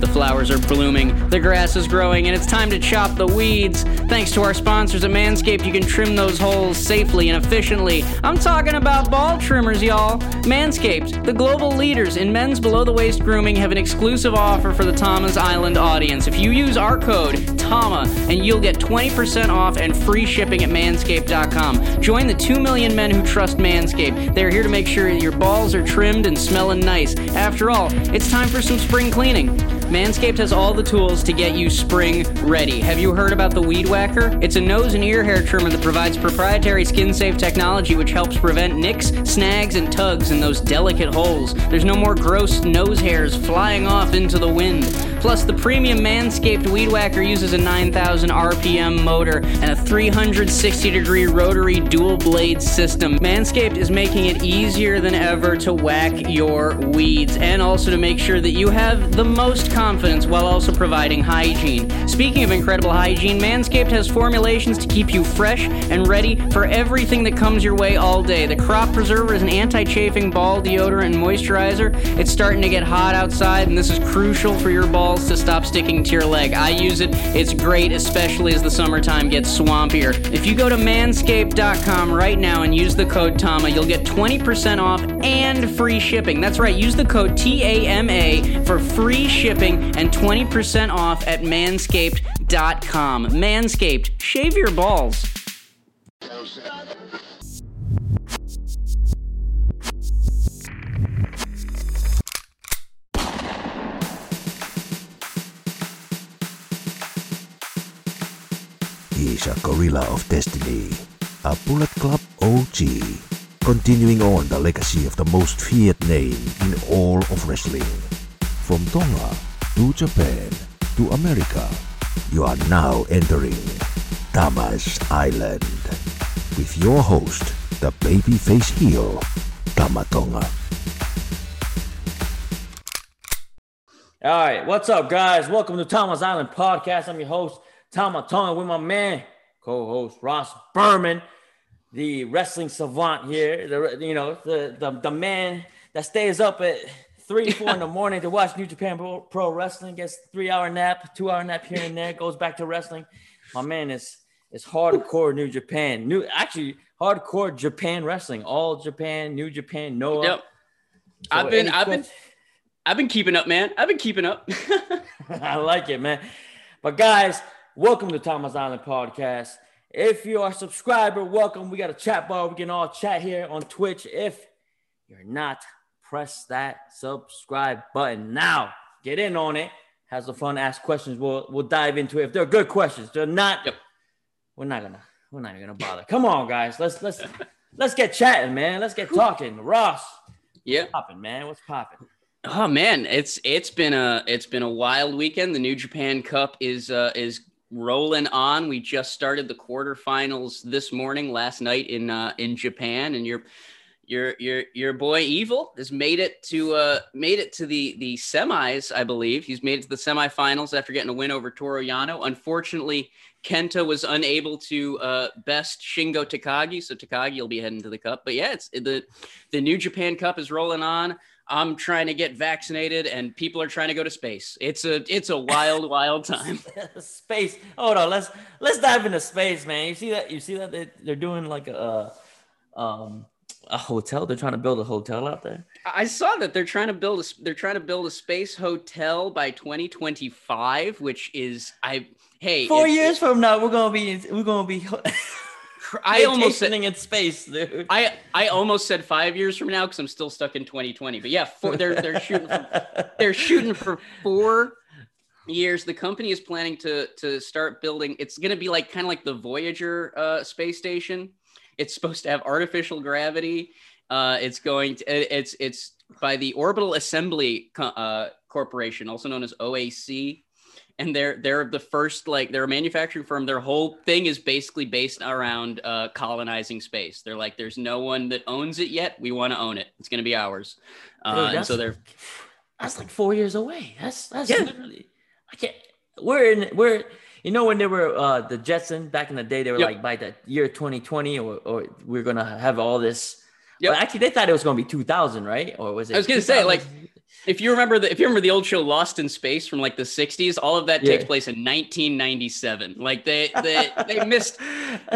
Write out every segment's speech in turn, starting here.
The flowers are blooming, the grass is growing, and it's time to chop the weeds. Thanks to our sponsors at Manscaped, you can trim those holes safely and efficiently. I'm talking about ball trimmers, y'all. Manscaped, the global leaders in men's below the waist grooming, have an exclusive offer for the Tama's Island audience. If you use our code TAMA, and you'll get 20% off and free shipping at manscaped.com. Join the 2 million men who trust Manscaped. They're here to make sure your balls are trimmed and smelling nice. After all, it's time for some spring cleaning. Manscaped has all the tools to get you spring ready. Have you heard about the Weed Whacker? It's a nose and ear hair trimmer that provides proprietary skin safe technology which helps prevent nicks, snags, and tugs in those delicate holes. There's no more gross nose hairs flying off into the wind. Plus, the premium Manscaped Weed Whacker uses a 9,000 RPM motor and a 360 degree rotary dual blade system. Manscaped is making it easier than ever to whack your weeds and also to make sure that you have the most confidence while also providing hygiene. Speaking of incredible hygiene, Manscaped has formulations to keep you fresh and ready for everything that comes your way all day. The Crop Preserver is an anti chafing ball deodorant and moisturizer. It's starting to get hot outside, and this is crucial for your balls to stop sticking to your leg. I use it, it's great, especially as the summertime gets swampier. If you go to manscaped.com right now and use the code TAMA, you'll get 20% off and free shipping. That's right, use the code TAMA for free shipping and 20% off at manscaped.com. Manscaped, shave your balls. Gorilla of destiny, a Bullet Club OG, continuing on the legacy of the most feared name in all of wrestling. From Tonga to Japan to America, you are now entering Tama's Island with your host, the babyface heel, Tama Tonga. All right, what's up, guys? Welcome to Tama's Island Podcast. I'm your host, Tama Tonga, with my man, co-host Ross Berman, the wrestling savant here. The you know the the, the man that stays up at three, four in the morning to watch New Japan Pro, Pro Wrestling, gets three hour nap, two hour nap here and there, goes back to wrestling. My man is is hardcore New Japan. New actually hardcore Japan wrestling, all Japan, New Japan, Noah. Yep. So I've been I've been I've been keeping up, man. I've been keeping up. I like it, man. But guys, welcome to Tama's Island Podcast. If you are a subscriber, welcome. We got a chat bar. We can all chat here on Twitch. If you're not, press that subscribe button now. Get in on it. Have some fun. Ask questions. We'll we'll dive into it. If they're good questions, they're not. Yep. We're not gonna. We're not gonna bother. Come on, guys. Let's let's let's get chatting, man. Let's get talking. Ross, yeah. popping, man. What's popping? Oh man, it's it's been a it's been a wild weekend. The New Japan Cup is uh, is rolling on. We just started the quarterfinals this morning, last night in uh, in Japan, and your your your your boy Evil has made it to uh, made it to the the semis, I believe. He's made it to the semifinals after getting a win over Toru Yano. Unfortunately, Kenta was unable to uh, best Shingo Takagi, so Takagi will be heading to the cup. But yeah, it's the the New Japan Cup is rolling on. I'm trying to get vaccinated, and people are trying to go to space. It's a it's a wild, wild time. space. Hold on. Let's let's dive into space, man. You see that? You see that they, they're doing like a um a hotel. They're trying to build a hotel out there. I saw that they're trying to build a they're trying to build a space hotel by 2025, which is I hey Four it- years from now, we're gonna be we're gonna be. I almost said vacationing in space, dude. I I almost said five years from now because I'm still stuck in 2020. But yeah, four, they're they're shooting for, they're shooting for four years. The company is planning to to start building. It's going to be like kind of like the Voyager uh, space station. It's supposed to have artificial gravity. Uh, it's going to it's it's by the Orbital Assembly uh, Corporation, also known as OAC, and they're they're the first like they're a manufacturing firm. Their whole thing is basically based around uh, colonizing space. They're like, there's no one that owns it yet. We want to own it. It's going to be ours. Uh, Dude, and so they're That's like four years away. That's that's Yeah. literally. I can't. We're in. We're. You know when they were uh the Jetson back in the day, they were Yep. like by the year 2020, or or we're gonna have all this. Well, actually, they thought it was gonna be 2000, right? Or was it? I was gonna say, like, if you remember the if you remember the old show Lost in Space from like the 60s, all of that Yeah. takes place in 1997. Like they they they missed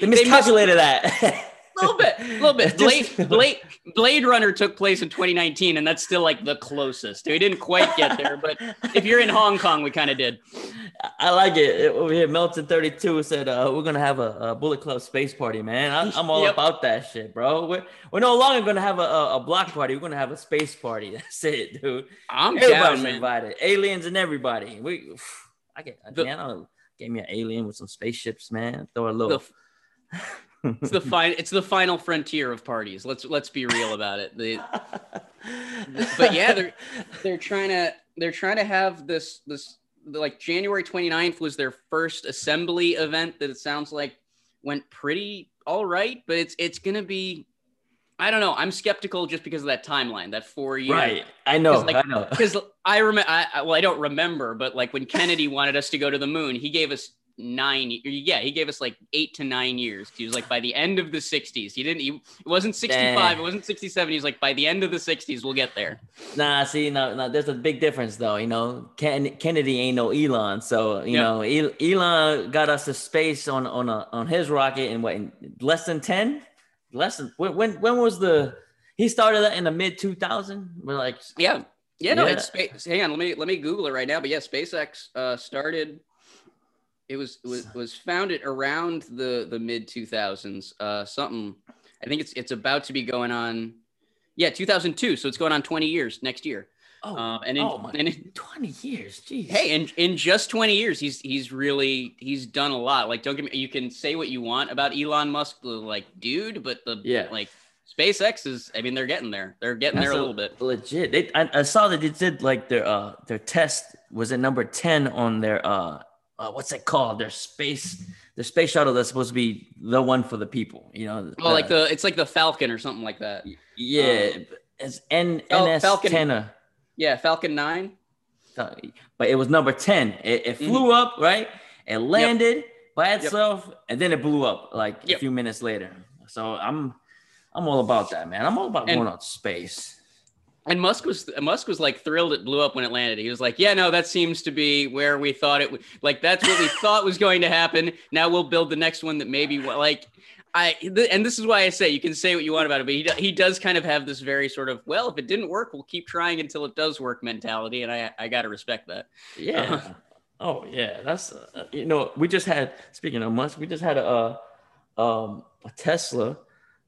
they miscalculated that. a little bit, a little bit. Blade, Blade, Blade Runner took place in 2019, and that's still like the closest. We didn't quite get there, but if you're in Hong Kong, we kind of did. I like it. It- Over here, Melton 32 said, uh, we're going to have a, a Bullet Club space party, man. I, I'm all Yep. about that shit, bro. We're, we're no longer going to have a, a, a block party. We're going to have a space party. That's it, dude. I'm Everybody's down, man. invited. Aliens and everybody. We, I get, The- man, I'll give me an alien with some spaceships, man. Throw a little. The, it's the fine. It's the final frontier of parties. Let's let's be real about it. The, but yeah, they're they're trying to they're trying to have this this like January 29th was their first assembly event that it sounds like went pretty all right, but it's it's gonna be I don't know. I'm skeptical just because of that timeline, that four year right. I know. like- I know. because I remember, well, I don't remember, but like when Kennedy wanted us to go to the moon, he gave us nine. Yeah, he gave us like eight to nine years. He was like, by the end of the '60s, he didn't. He, it wasn't 65. Damn. It wasn't 67. He was like, by the end of the '60s, we'll get there. Nah, see, no, no, there's a big difference though. You know, Ken, Kennedy ain't no Elon, so you Yeah. know, El- Elon got us to space on on a, on his rocket in what in less than ten, less than when when when was the he started that in the mid 2000? We're like, Yeah, yeah. No, Yeah. it's space. Hang on, let me let me Google it right now. But yeah, SpaceX uh, started. It was was was founded around the the mid 2000s. Uh, something. I think it's it's about to be going on. Yeah, 2002. So it's going on 20 years next year. oh, Um, and in, oh my, and in, 20 years, jeez. hey, in, in just 20 years, he's he's really he's done a lot. Like, don't get me. You can say what you want about Elon Musk, like dude, but the Yeah. like SpaceX is. I mean, they're getting there. They're getting That's there a little bit. legit. They, I, I saw that they did like their uh their test was at number 10 on their uh, uh what's it called? Their space their space shuttle that's supposed to be the one for the people, you know. Oh, like the it's like the Falcon or something like that. Yeah, um, it's N oh, Fal- NS Falcon- ten, Yeah, Falcon Nine. Uh, but it was number ten. It, it mm-hmm. flew up right. It landed by itself, and then it blew up like Yep. a few minutes later. So I'm, I'm all about that, man. I'm all about And- going out to space. And Musk was Musk was like thrilled it blew up when it landed. He was like, "Yeah, no, that seems to be where we thought it would. Like that's what we thought was going to happen. Now we'll build the next one that maybe like I th- and this is why I say you can say what you want about it, but he do- he does kind of have this very sort of well, if it didn't work, we'll keep trying until it does work mentality, and I I got to respect that. Yeah. Uh-huh. Oh yeah, that's uh, you know we just had speaking of Musk, we just had a uh, um a Tesla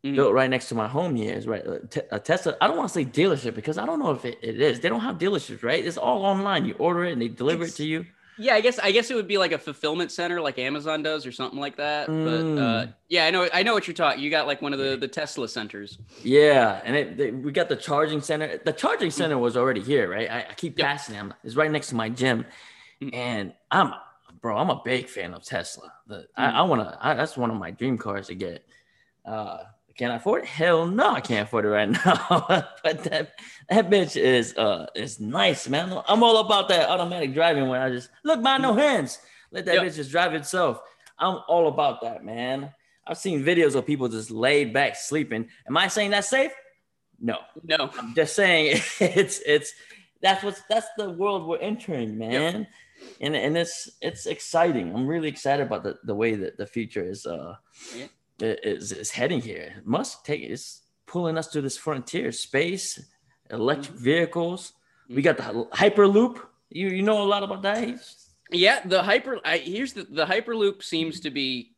Mhm. built right next to my home here. Is right a Tesla. I don't want to say dealership because I don't know if it, it is. They don't have dealerships, right? It's all online. You order it and they deliver it to you. Yeah, I guess I guess it would be like a fulfillment center, like Amazon does, or something like that. But uh, Mm. yeah, I know I know what you're talking. You got like one of the the Tesla centers. Yeah, and it, they, we got the charging center. The charging center was already here, right? I, I keep Yep. passing them. It's right next to my gym, Mm. and I'm, bro, I'm a big fan of Tesla. The, I, Mm. I want to. That's one of my dream cars to get. Uh, can I afford it? Hell no, I can't afford it right now. but that that bitch is uh is nice, man. I'm all about that automatic driving where I just look, by no hands. Let that Yep. bitch just drive itself. I'm all about that, man. I've seen videos of people just laid back sleeping. Am I saying that's safe? No. No, I'm just saying it's it's that's what's that's the world we're entering, man. And and it's it's exciting. I'm really excited about the, the way that the future is uh Yeah. Is, is heading here. It must take it's pulling us to this frontier, space, electric Mm-hmm. vehicles. We got the hyperloop. You you know a lot about that? Yeah, the hyper. I, here's the the hyperloop seems to be.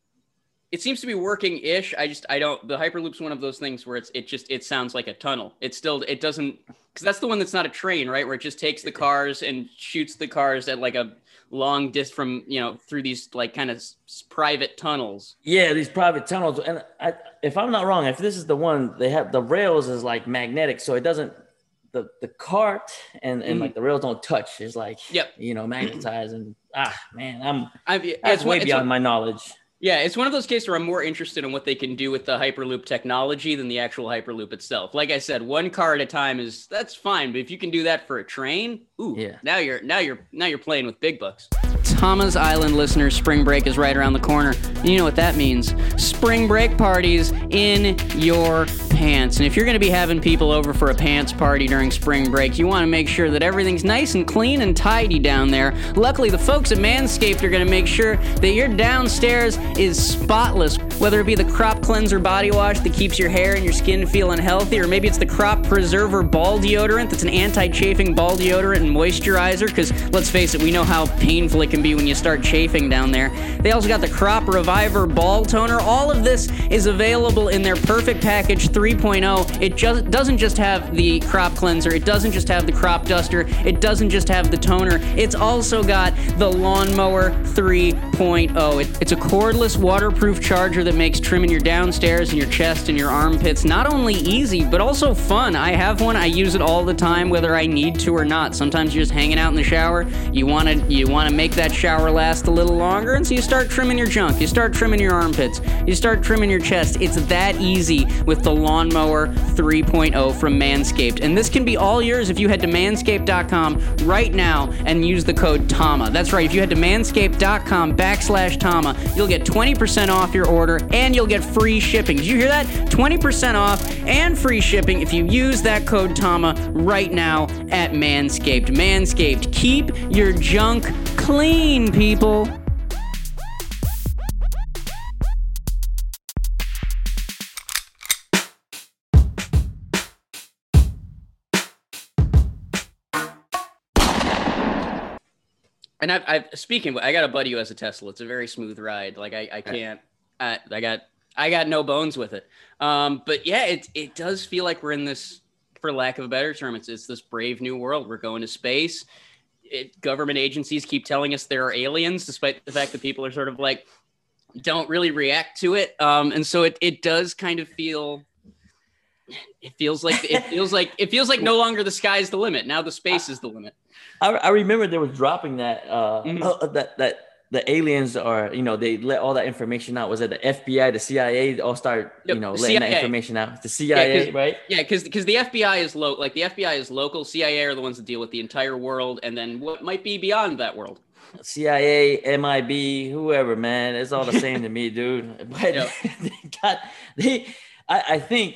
It seems to be working ish. I just I don't. The hyperloop's one of those things where it's it just it sounds like a tunnel. It still it doesn't because that's the one that's not a train, right? Where it just takes the cars and shoots the cars at like a long dis from you know through these like kind of s- private tunnels. Yeah, these private tunnels. And I, if I'm not wrong, if this is the one they have, the rails is like magnetic, so it doesn't the the cart and and Mhm. like the rails don't touch. It's like Yep. you know, magnetized and ah man, I'm I've, that's it's way it's beyond one- my knowledge. Yeah, it's one of those cases where I'm more interested in what they can do with the Hyperloop technology than the actual Hyperloop itself. Like I said, one car at a time is that's fine, but if you can do that for a train, ooh, Yeah. now you're now you're now you're playing with big bucks. Tama's Island listeners, spring break is right around the corner. And you know what that means? Spring break parties in your pants. And if you're going to be having people over for a pants party during spring break, you want to make sure that everything's nice and clean and tidy down there. Luckily, the folks at Manscaped are going to make sure that your downstairs is spotless, whether it be the crop cleanser body wash that keeps your hair and your skin feeling healthy, or maybe it's the crop preserver ball deodorant that's an anti-chafing ball deodorant and moisturizer. Because let's face it, we know how painful it can be when you start chafing down there. They also got the crop reviver ball toner. All of this is available in their perfect package 3.0. It just doesn't just have the crop cleanser. It doesn't just have the crop duster. It doesn't just have the toner. It's also got the lawnmower 3.0. It- it's a cordless, waterproof charger that makes trimming your downstairs and your chest and your armpits not only easy but also fun. I have one. I use it all the time, whether I need to or not. Sometimes you're just hanging out in the shower. You want to you want to make that shower last a little longer, and so you start trimming your junk. You start trimming your armpits. You start trimming your chest. It's that easy with the Lawnmower 3.0 from Manscaped, and this can be all yours if you head to manscaped.com right now and use the code TAMA. That's right. If you head to manscaped.com backslash TAMA, you'll get 20% off your order and you'll get free shipping. Did you hear that? 20% off and free shipping if you use that code TAMA right now at Manscaped. Manscaped, keep your junk clean, people. And I've, I've speaking, I got a buddy who has a Tesla. It's a very smooth ride. Like I, I can't, I, I got, I got no bones with it. Um, but yeah, it, it does feel like we're in this, for lack of a better term, it's, it's this brave new world. We're going to space. It, government agencies keep telling us there are aliens, despite the fact that people are sort of like, don't really react to it. Um, and so it, it does kind of feel, it feels like, it feels like, it feels like no longer the sky's the limit. Now the space is the limit. I, I remember they were dropping that uh, Mhm. uh, that that the aliens are you know they let all that information out. Was it the FBI, the CIA? All start you know letting that information out. The CIA, 'cause- right? Yeah, because because the FBI is low, like the FBI is local. CIA are the ones that deal with the entire world, and then what might be beyond that world. CIA, MIB, whoever, man, it's all the same to me, dude. But Yep. they got they. I, I think.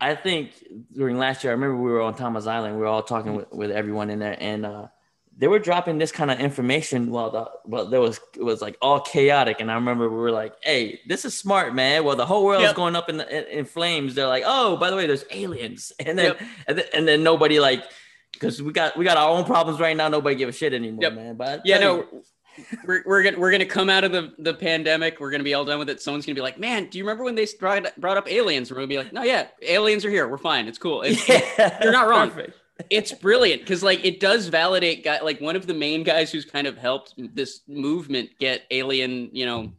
I think during last year, I remember we were on Tama's Island. We were all talking with, with everyone in there, and uh, they were dropping this kind of information while the well, there was it was like all chaotic. And I remember we were like, "Hey, this is smart, man." Well, the whole world is Yep. going up in, the, in flames. They're like, "Oh, by the way, there's aliens," and then Yep. and then, and then nobody like because we got we got our own problems right now. Nobody give a shit anymore, Yep. man. But Yeah, no, you- we're we're gonna we're gonna come out of the the pandemic. We're gonna be all done with it. Someone's gonna be like, "Man, do you remember when they brought brought up aliens?" We're gonna be like, "No, yeah, aliens are here. We're fine. It's cool." It's, yeah, you're not wrong. Perfect. it's brilliant because like it does validate guy like one of the main guys who's kind of helped this movement get alien you know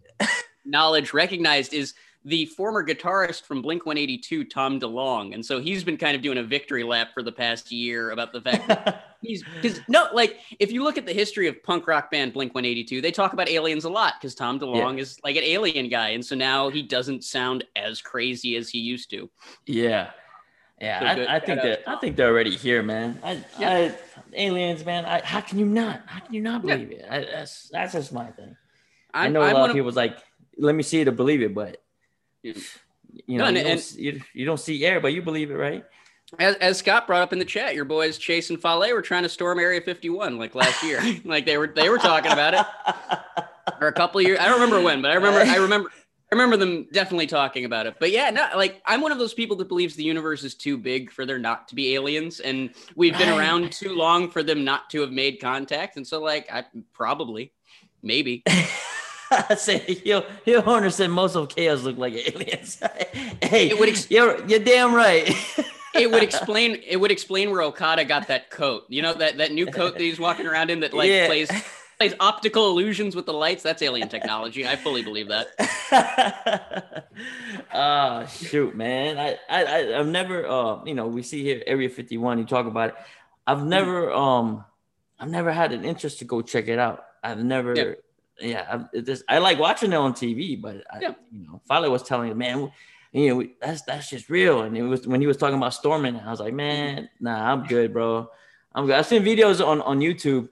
knowledge recognized is the former guitarist from blink 182 tom delonge and so he's been kind of doing a victory lap for the past year about the fact that he's because no like if you look at the history of punk rock band blink 182 they talk about aliens a lot because tom delonge is like an alien guy and so now he doesn't sound as crazy as he used to Yeah, yeah. So. I, I think that I think they're already here, man. I, Yeah. I aliens, man. I, how can you not? How can you not Yeah. believe it? I, that's that's just my thing. i I'm, know a I'm lot of people's like, let me see it to believe it, but Yeah. you know, No, you, and- don't, and- see- you, you don't see air, but you believe it, right? As, as Scott brought up in the chat, your boys Chase and Fale were trying to storm Area 51 like last year. like they were they were talking about it or a couple of years. I don't remember when, but I remember I remember I remember them definitely talking about it. But yeah, no, like I'm one of those people that believes the universe is too big for there not to be aliens, and we've been around too long for them not to have made contact. And so, like, I probably, maybe. I say Hill Hill Horner said most of chaos look like aliens. hey, It would ex- you're you're damn right. it would explain it would explain where Okada got that coat. You know that that new coat that he's walking around in that like Yeah. plays Plays optical illusions with the lights. That's alien technology. I fully believe that. Ah, shoot, man. I, I, I, I've never, uh, you know, we see here Area 51. You talk about it. I've Mm-hmm. never, um, I've never had an interest to go check it out. I've never, Yeah. Yeah, it just, I like watching it on TV, but I, Yeah. you know, Fowler was telling me, man, you know, that's that's just real. And it was when he was talking about storming, I was like, man, nah, I'm good, bro. I'm good. I've seen videos on on YouTube,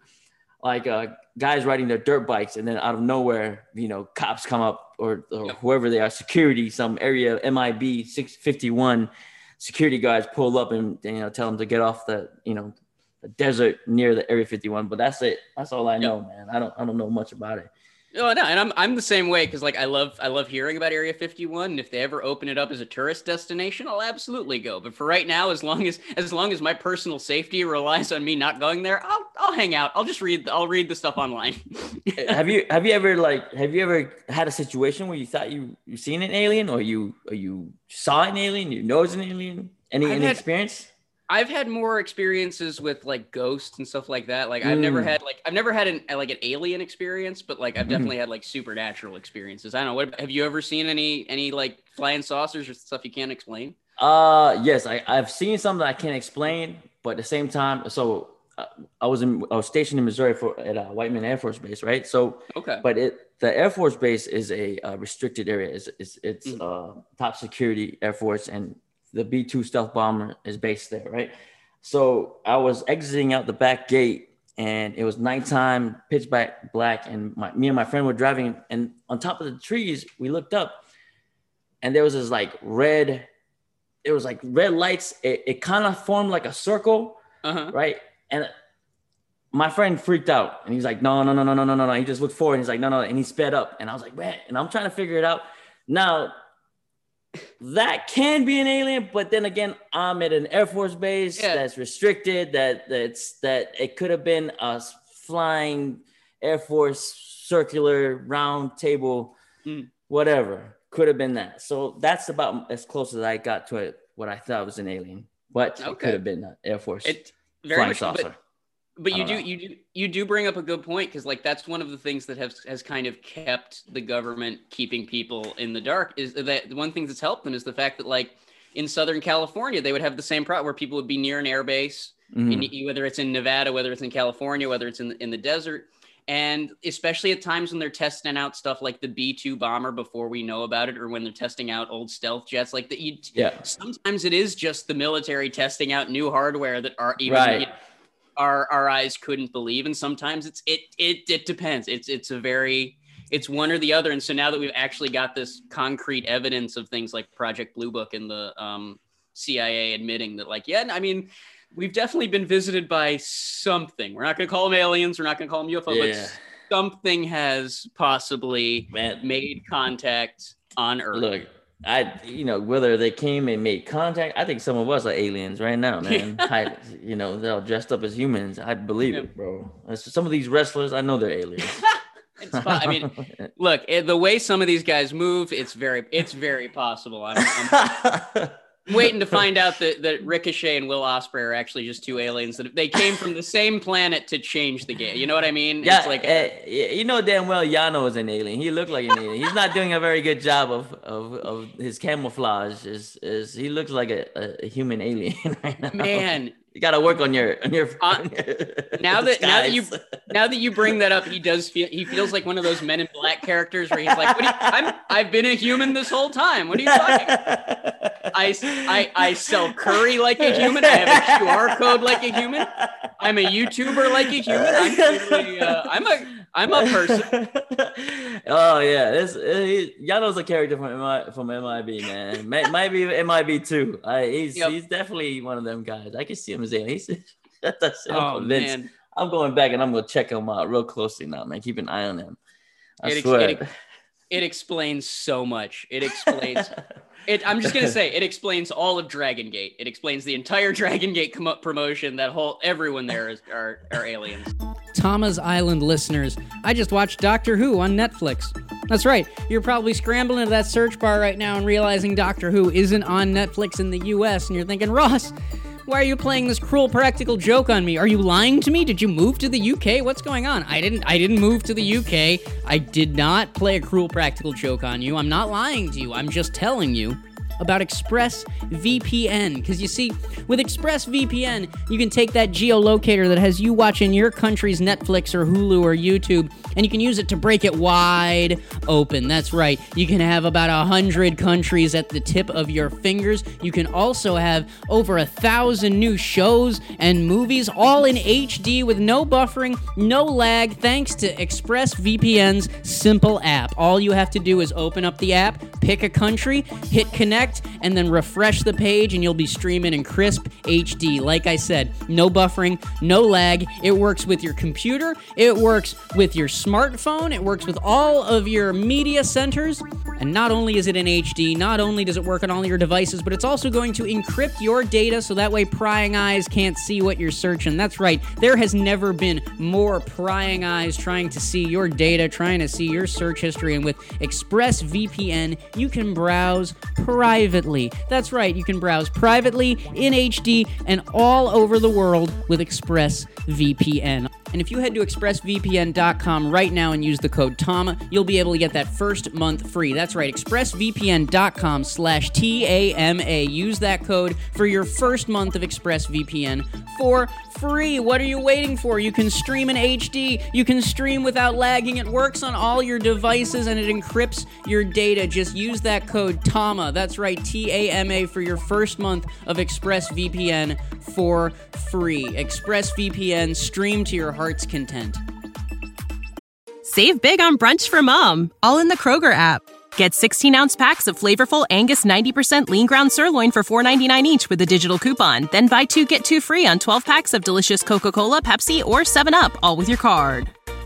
like uh, guys riding their dirt bikes, and then out of nowhere, you know, cops come up or, or Yep. whoever they are, security, some area MIB 651 security guards pull up and you know tell them to get off the you know the desert near the Area 51. But that's it. That's all I know, man. I don't I don't know much about it. Oh no, and I'm I'm the same way because like I love I love hearing about Area 51. And if they ever open it up as a tourist destination, I'll absolutely go. But for right now, as long as as long as my personal safety relies on me not going there, I'll I'll hang out. I'll just read I'll read the stuff online. have you have you ever like have you ever had a situation where you thought you you seen an alien or you or you saw an alien, you know it's an alien? Any I've any had- experience? I've had more experiences with like ghosts and stuff like that. Like I've never Mm. had like I've never had an like an alien experience, but like I've Mhm. definitely had like supernatural experiences. I don't know. What have you ever seen any any like flying saucers or stuff you can't explain? Uh, yes, I I've seen something I can't explain, but at the same time, so uh, I was in I was stationed in Missouri for at uh, Whiteman Air Force Base, right? So, Okay. but it the Air Force Base is a uh, restricted area. It's it's, it's Mm. uh, top security Air Force, and the B two stealth bomber is based there, right? So I was exiting out the back gate, and it was nighttime, pitch black, black, and my, me and my friend were driving, and on top of the trees, we looked up, and there was this like red, it was like red lights. It, it kind of formed like a circle, Uh-huh. right? And my friend freaked out, and he's like, "No, no, no, no, no, no, no, no." He just looked forward, and he's like, "No, no," and he sped up, and I was like, "Man," and I'm trying to figure it out. Now, that can be an alien, but then again, I'm at an Air Force base Yeah. that's restricted. That that's that it could have been a flying Air Force circular round table, Mm. whatever. Could have been that. So that's about as close as I got to it. What I thought was an alien, but it could have been an Air Force It very flying much saucer. But, you know. you do you do bring up a good point because like that's one of the things that has has kind of kept the government keeping people in the dark is that one thing that's helped them is the fact that like in Southern California they would have the same problem where people would be near an air base Mhm. in, whether it's in Nevada, whether it's in California, whether it's in in the desert, and especially at times when they're testing out stuff like the B two bomber before we know about it, or when they're testing out old stealth jets, like that. You, Yeah. sometimes it is just the military testing out new hardware that are even Right. you know, our our eyes couldn't believe, and sometimes it's it it it depends. It's it's a very it's one or the other. And so now that we've actually got this concrete evidence of things like Project Blue Book and the um, CIA admitting that, like, yeah, I mean, we've definitely been visited by something. We're not going to call them aliens. We're not going to call them UFO, Yeah. but something has possibly Man, made contact on Earth. Look, I you know whether they came and made contact. I think some of us are aliens right now, man. I, you know they're all dressed up as humans. I believe it, bro. Some of these wrestlers, I know they're aliens. It's I mean, look, eh, the way some of these guys move, it's very, it's very possible. I'm, I'm waiting to find out that, that Ricochet and Will Ospreay are actually just two aliens that they came from the same planet to change the game. You know what I mean? yeah, It's like eh, yeah, you know damn well Yano is an alien. He looked like an alien. He's not doing a very good job of of, of his camouflage. Is is he looks like a, a, a human alien right now? man. You got to work on your on your. Uh, on your now that- now that you- Now that you bring that up, he does feel he feels like one of those Men in Black characters where he's like, "What? Are you, I'm I've been a human this whole time. What are you talking?" I, I, I sell curry like a human. I have a QR code like a human. I'm a YouTuber like a human. I'm clearly, uh, I'm a I'm a person. oh yeah, this uh, he, Yano's a character from MI, from MIB, man. May, might be MIB too. I, he's Yep. he's definitely one of them guys. I can see him as. He's that's, I'm Oh convinced. man, I'm going back and I'm gonna check him out real closely now, man. Keep an eye on him. I It swear. it it explains so much. It explains. It, I'm just gonna say it explains all of Dragon Gate. It explains the entire Dragon Gate com- promotion. That whole everyone there is are, are aliens. Tama's Island listeners, I just watched Doctor Who on Netflix. That's right. You're probably scrambling into that search bar right now and realizing Doctor Who isn't on Netflix in the U.S. and you're thinking, Ross, Why are you playing this cruel practical joke on me? Are you lying to me? Did you move to the UK? What's going on? I didn't I didn't move to the UK. I did not play a cruel practical joke on you. I'm not lying to you. I'm just telling you about ExpressVPN. Because you see, with ExpressVPN, you can take that geolocator that has you watching your country's Netflix or Hulu or YouTube, and you can use it to break it wide open. That's right. You can have about a hundred countries at the tip of your fingers. You can also have over a thousand new shows and movies, all in HD with no buffering, no lag, thanks to ExpressVPN's simple app. All you have to do is open up the app, pick a country, hit connect, and then refresh the page, and you'll be streaming in crisp HD. Like I said, no buffering, no lag. It works with your computer, it works with your smartphone, it works with all of your media centers. And not only is it in HD, not only does it work on all your devices, but it's also going to encrypt your data so that way prying eyes can't see what you're searching. That's right, there has never been more prying eyes trying to see your data, trying to see your search history. And with ExpressVPN, you can browse privately. That's right, you can browse privately in HD and all over the world with ExpressVPN. And if you head to expressvpn.com right now and use the code TOM, you'll be able to get that first month free. That's right, expressvpn.com slash T-A-M-A. Use that code for your first month of ExpressVPN for free. What are you waiting for? You can stream in HD. You can stream without lagging. It works on all your devices and it encrypts your data. Just use that code TAMA. That's right, T A M A for your first month of ExpressVPN for free. ExpressVPN, stream to your heart's content. Save big on brunch for mom, all in the Kroger app. Get 16 ounce packs of flavorful Angus 90% lean ground sirloin for $4.99 each with a digital coupon. Then buy two get two free on 12 packs of delicious Coca Cola, Pepsi, or 7UP, all with your card.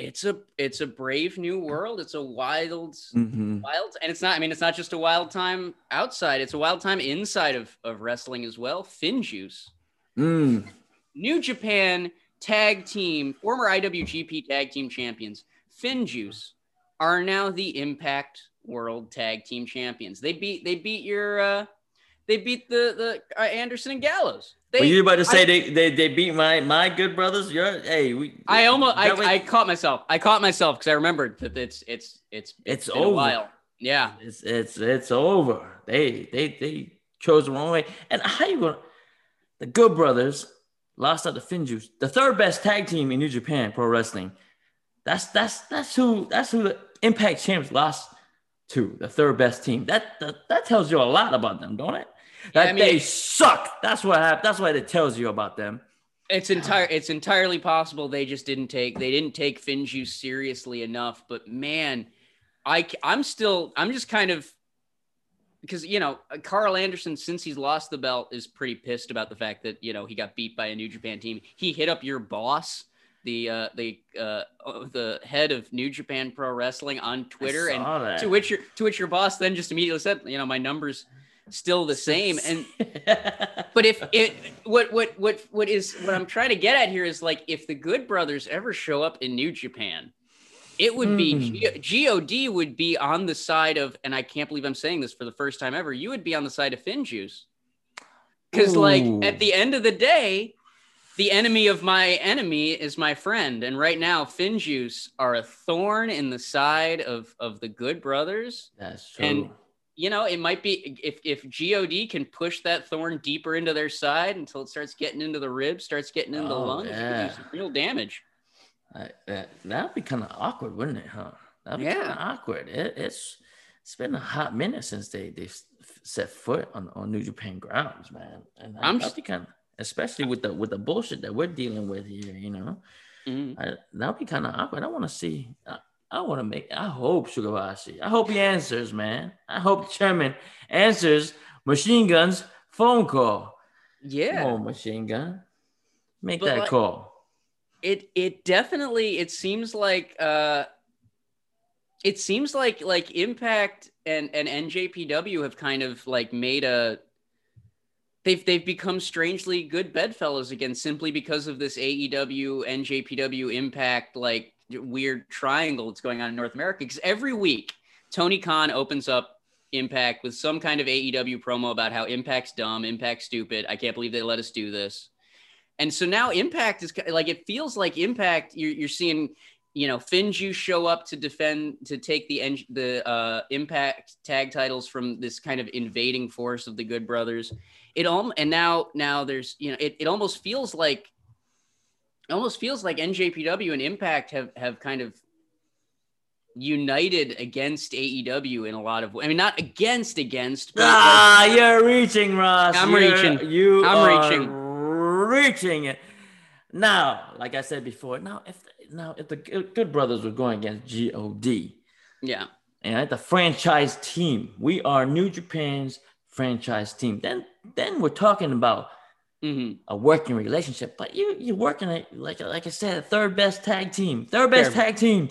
it's a it's a brave new world. It's a wild Mhm. wild and it's not I mean it's not just a wild time outside, it's a wild time inside of, of wrestling as well. Finjuice. Mm. New Japan tag team, former IWGP tag team champions, Finjuice, are now the Impact World Tag Team Champions. They beat they beat your uh they beat the the uh, Anderson and Gallows. They, Were you about to say I- they, they they beat my my good brothers? You're hey we. I almost I, I caught myself. I caught myself because I remembered that it's it's it's It's been a over. while. Yeah. It's it's it's over. They they they chose the wrong way. And how you gonna? The Good Brothers lost out to Finjuice, the third best tag team in New Japan Pro Wrestling. That's that's that's who that's who the Impact Champs lost to. The third best team. That that, that tells you a lot about them, don't it? That I mean- they suck. That's what happened. That's what it tells you about them. It's entire it's entirely possible they just didn't take they didn't take Finju seriously enough. But man, I I'm still I'm just kind of because you know Karl Anderson since he's lost the belt is pretty pissed about the fact that you know he got beat by a New Japan team. He hit up your boss, the uh, the uh, the head of New Japan Pro Wrestling on Twitter, and that. to which your to which your boss then just immediately said, you know, my numbers still the same and but if it what what what what is what I'm trying to get at here is like if the Good Brothers ever show up in New Japan, it would be hmm. G- God would be on the side of, and I can't believe I'm saying this for the first time ever. You would be on the side of Finjuice, because like at the end of the day, the enemy of my enemy is my friend, and right now Finjuice are a thorn in the side of of the Good Brothers. That's true. And you know, it might be if if God can push that thorn deeper into their side until it starts getting into the ribs, starts getting into the Oh, lungs, it could yeah. real damage. I, that that'd be kind of awkward, wouldn't it? Huh? That'd be Yeah. kind of awkward. It, it's it's been a hot minute since they they set foot on, on New Japan grounds, man. And I'm that'd kind of, especially with the with the bullshit that we're dealing with here, you know. Mhm. I, that'd be kind of awkward. I want to see. I, I want to make. I hope Sugabayashi. I hope he answers, man. I hope the chairman answers Machine Gun's phone call. Yeah. Come on, Machine Gun. Make But that like- call. it it definitely it seems like uh it seems like like impact and and njpw have kind of like made a they've they've become strangely good bedfellows again simply because of this aew njpw impact like weird triangle that's going on in north america because every week tony khan opens up impact with some kind of aew promo about how impact's dumb impact's stupid i can't believe they let us do this and so now Impact is like it feels like Impact. You're, you're seeing, you know, Finju show up to defend to take the the uh, Impact tag titles from this kind of invading force of the Good Brothers. It all and now now there's you know it, it almost feels like it almost feels like NJPW and Impact have have kind of united against AEW in a lot of ways. I mean not against against ah like, you're reaching Ross I'm you're, reaching you I'm reaching reaching it. Now, like I said before, now if now if the Good Brothers were going against God, yeah, and the franchise team, we are New Japan's franchise team. Then then we're talking about mm-hmm. a working relationship. But you you're working it like like I said, third best tag team, third best Fair. tag team.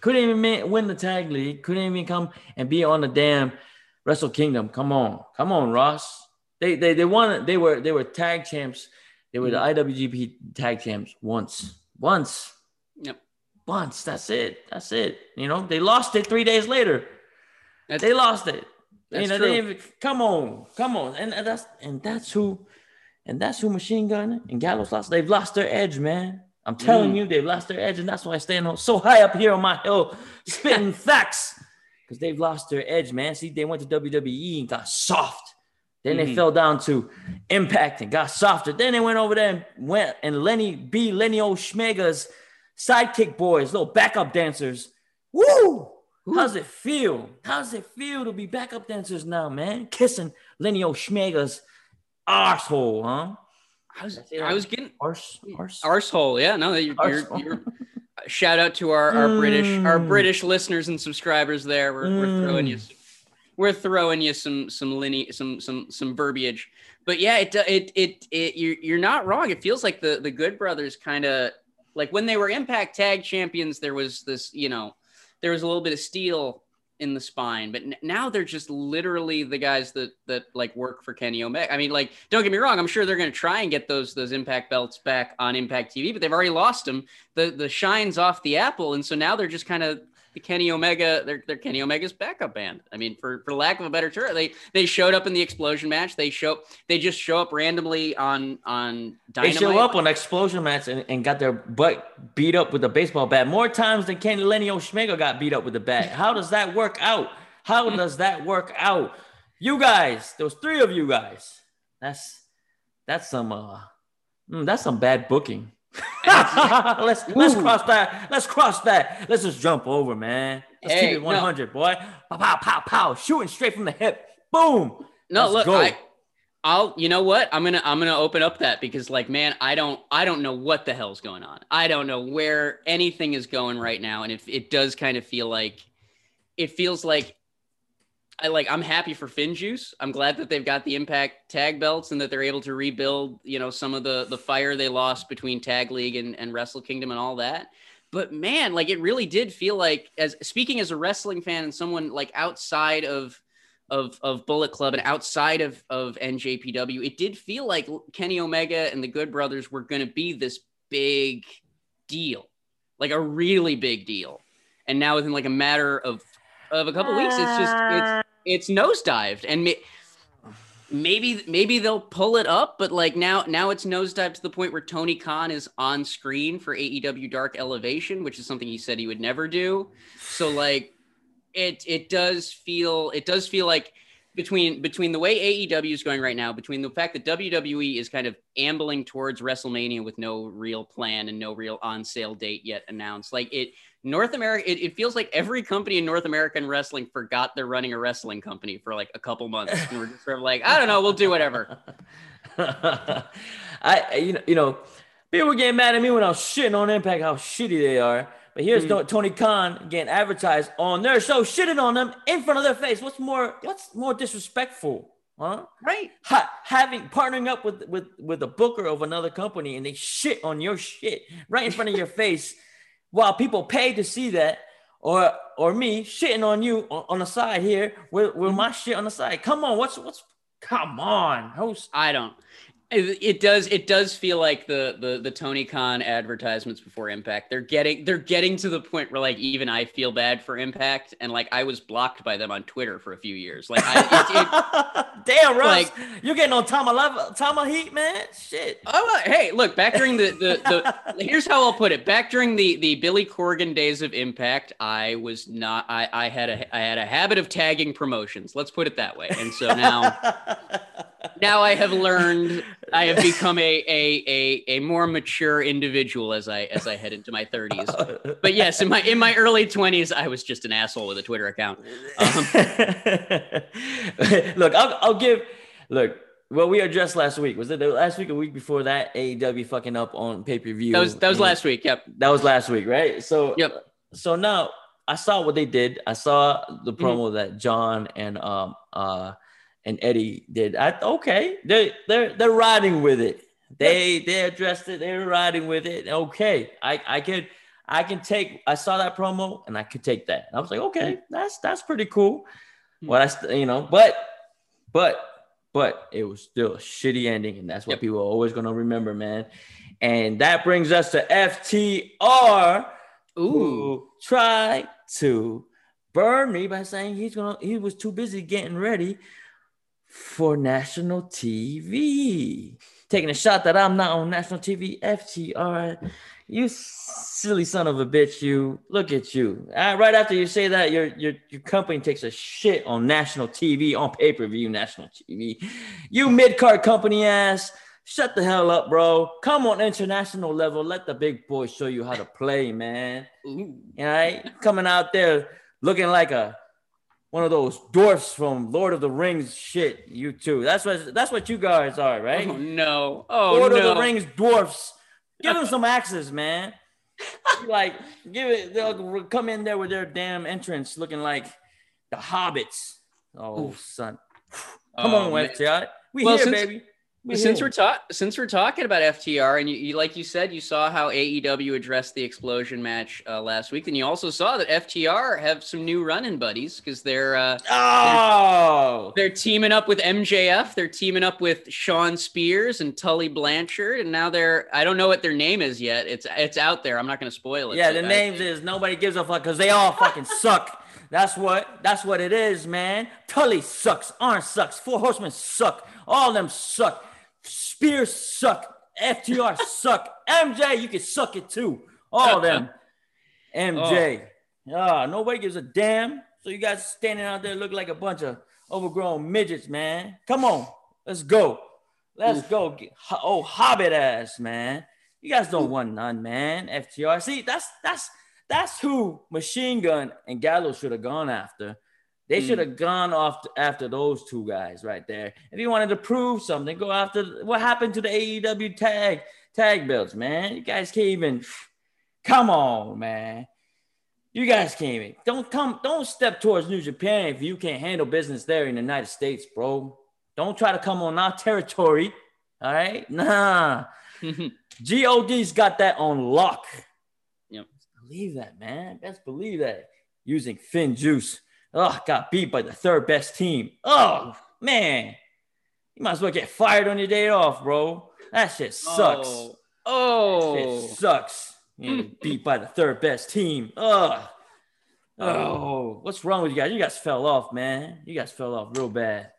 Couldn't even win the tag league. Couldn't even come and be on the damn Wrestle Kingdom. Come on, come on, Ross. They they they won. They were they were tag champs they were the mm-hmm. IWGP Tag Champs once. Once. Yep. Once. That's it. That's it. You know, they lost it three days later. That's, they lost it. That's you know, true. Even, come on, come on, and, and that's and that's who, and that's who Machine Gun and Gallows lost. They've lost their edge, man. I'm telling mm. you, they've lost their edge, and that's why I stand so high up here on my hill, spitting facts, because they've lost their edge, man. See, they went to WWE and got soft. Then mm-hmm. they fell down to Impact and got softer. Then they went over there and went and Lenny B. Lenny Oshmega's sidekick boys, little backup dancers. Woo! How's it feel? How's it feel to be backup dancers now, man? Kissing Lenny Oshmega's arsehole, huh? I was, I was getting arse, arse? arsehole. Yeah, no, you're, you're, you're shout out to our, our mm. British our mm. British listeners and subscribers there. We're, mm. we're throwing you we're throwing you some some lineage, some some some verbiage. But yeah, it it it, it you're you're not wrong. It feels like the the Good Brothers kind of like when they were Impact Tag Champions. There was this, you know, there was a little bit of steel in the spine, but n- now they're just literally the guys that that like work for Kenny Omega. I mean, like, don't get me wrong. I'm sure they're going to try and get those those Impact belts back on Impact TV, but they've already lost them. The the shines off the apple, and so now they're just kind of the Kenny Omega, they're, they're Kenny Omega's backup band. I mean, for, for lack of a better term, they they showed up in the explosion match. They show they just show up randomly on on Dynamite. They show up on explosion match and, and got their butt beat up with a baseball bat more times than Kenny Lenny Omega got beat up with a bat. How does that work out? How does that work out? You guys, those three of you guys. That's that's some uh mm, that's some bad booking. let's let's cross that. Let's cross that. Let's just jump over, man. Let's hey, keep it 100, no. boy. Pow, pow, pow, pow. Shooting straight from the hip. Boom. No, let's look, go. I, I'll. You know what? I'm gonna I'm gonna open up that because, like, man, I don't I don't know what the hell's going on. I don't know where anything is going right now, and it it does kind of feel like it feels like I like I'm happy for FinJuice. I'm glad that they've got the impact tag belts and that they're able to rebuild, you know, some of the the fire they lost between Tag League and, and Wrestle Kingdom and all that. But man, like it really did feel like as speaking as a wrestling fan and someone like outside of of of Bullet Club and outside of of NJPW, it did feel like Kenny Omega and the Good Brothers were going to be this big deal, like a really big deal. And now within like a matter of of a couple weeks, it's just it's ah. it's nosedived, and may, maybe maybe they'll pull it up, but like now now it's nosedived to the point where Tony Khan is on screen for AEW Dark Elevation, which is something he said he would never do. So like it it does feel it does feel like between between the way AEW is going right now, between the fact that WWE is kind of ambling towards WrestleMania with no real plan and no real on sale date yet announced, like it North America, it, it, feels like every company in North American wrestling forgot they're running a wrestling company for like a couple months, and we're just sort of like, I don't know, we'll do whatever. I, you know, you know, people were getting mad at me when I was shitting on Impact how shitty they are. But here's mm. Tony Khan getting advertised on their show, shitting on them in front of their face. What's more, what's more disrespectful? Huh? Right. Ha- having partnering up with with with a booker of another company and they shit on your shit right in front of your face while people pay to see that or or me shitting on you on, on the side here with, with my shit on the side. Come on, what's what's come on, host. I don't. It, it does. It does feel like the the the Tony Khan advertisements before Impact. They're getting they're getting to the point where like even I feel bad for Impact, and like I was blocked by them on Twitter for a few years. Like, I, it, it, Damn, Russ, like- you're getting on Tama level, Tama heat, man. Shit. Oh, uh, hey, look, back during the, the, the here's how I'll put it. Back during the, the Billy Corgan days of Impact, I was not, I, I had a, I had a habit of tagging promotions. Let's put it that way. And so now, now I have learned, I have become a, a, a, a more mature individual as I, as I head into my thirties. But yes, in my, in my early twenties, I was just an asshole with a Twitter account. Um, look, I'll, I'll give. Look, what we addressed last week was it the last week or week before that? AEW fucking up on pay per view. that was, that was last week. Yep. That was last week, right? So Yep. So now I saw what they did. I saw the Mm-hmm. promo that John and um uh and Eddie did. I okay, they they're they're riding with it. They they addressed it. They're riding with it. Okay, I I could I can take. I saw that promo and I could take that. I was like, okay, mm-hmm. that's that's pretty cool. Hmm. Well, that's you know, but but but it was still a shitty ending, and that's what Yep. people are always gonna remember, man. And that brings us to FTR, Ooh. tried to burn me by saying he's gonna he was too busy getting ready for national TV. Taking a shot that I'm not on national TV. FTR, you silly son of a bitch, you look at you. Uh, right after you say that, your your your company takes a shit on national TV, on pay-per-view national TV. You mid-card company ass. Shut the hell up, bro. Come on international level. Let the big boys show you how to play, man. All right, coming out there looking like a one of those dwarfs from Lord of the Rings shit. You too. That's what that's what you guys are, right? Oh no. Oh Lord no. of the Rings dwarfs. Give them some axes, man. like, give it. They'll come in there with their damn entrance, looking like the hobbits. Oh, son. Come Oh, on, man. FTR. We Well, here, since- baby. We since we're ta- since we're talking about FTR, and you, you like you said, you saw how AEW addressed the explosion match uh, last week, and you also saw that FTR have some new running buddies because they're uh, Oh, they're teaming up with MJF, they're teaming up with Shawn Spears and Tully Blanchard, and now they're I don't know what their name is yet. It's it's out there. I'm not going to spoil it. yeah. The I- names is nobody gives a fuck because they all fucking suck. That's what. That's what it is, man. Tully sucks. Arn sucks. Four Horsemen suck. All of them suck. Spears suck. FTR suck. MJ, you can suck it too. All of them. MJ. Ah, nobody gives a damn. So you guys standing out there look like a bunch of overgrown midgets, man. Come on, let's go. Let's go. Oh, hobbit ass, man. You guys don't want none, man. FTR. See, that's that's that's who Machine Gun and Gallows should have gone after. They should hmm. have gone off after those two guys right there. If you wanted to prove something, go after what happened to the AEW tag tag belts, man. You guys can't even. Come on, man. You guys can't even. Don't come. Don't step towards New Japan if you can't handle business there in the United States, bro. Don't try to come on our territory. All right, nah. God's got that on lock. Yep. Believe that, man. Best believe that. Using Finn Juice. Oh, got beat by the third best team. Oh, man. You might as well get fired on your day off, bro. That shit sucks. Oh. Oh. It sucks. You beat by the third best team. Ugh. Oh, oh, what's wrong with you guys? You guys fell off, man. You guys fell off real bad.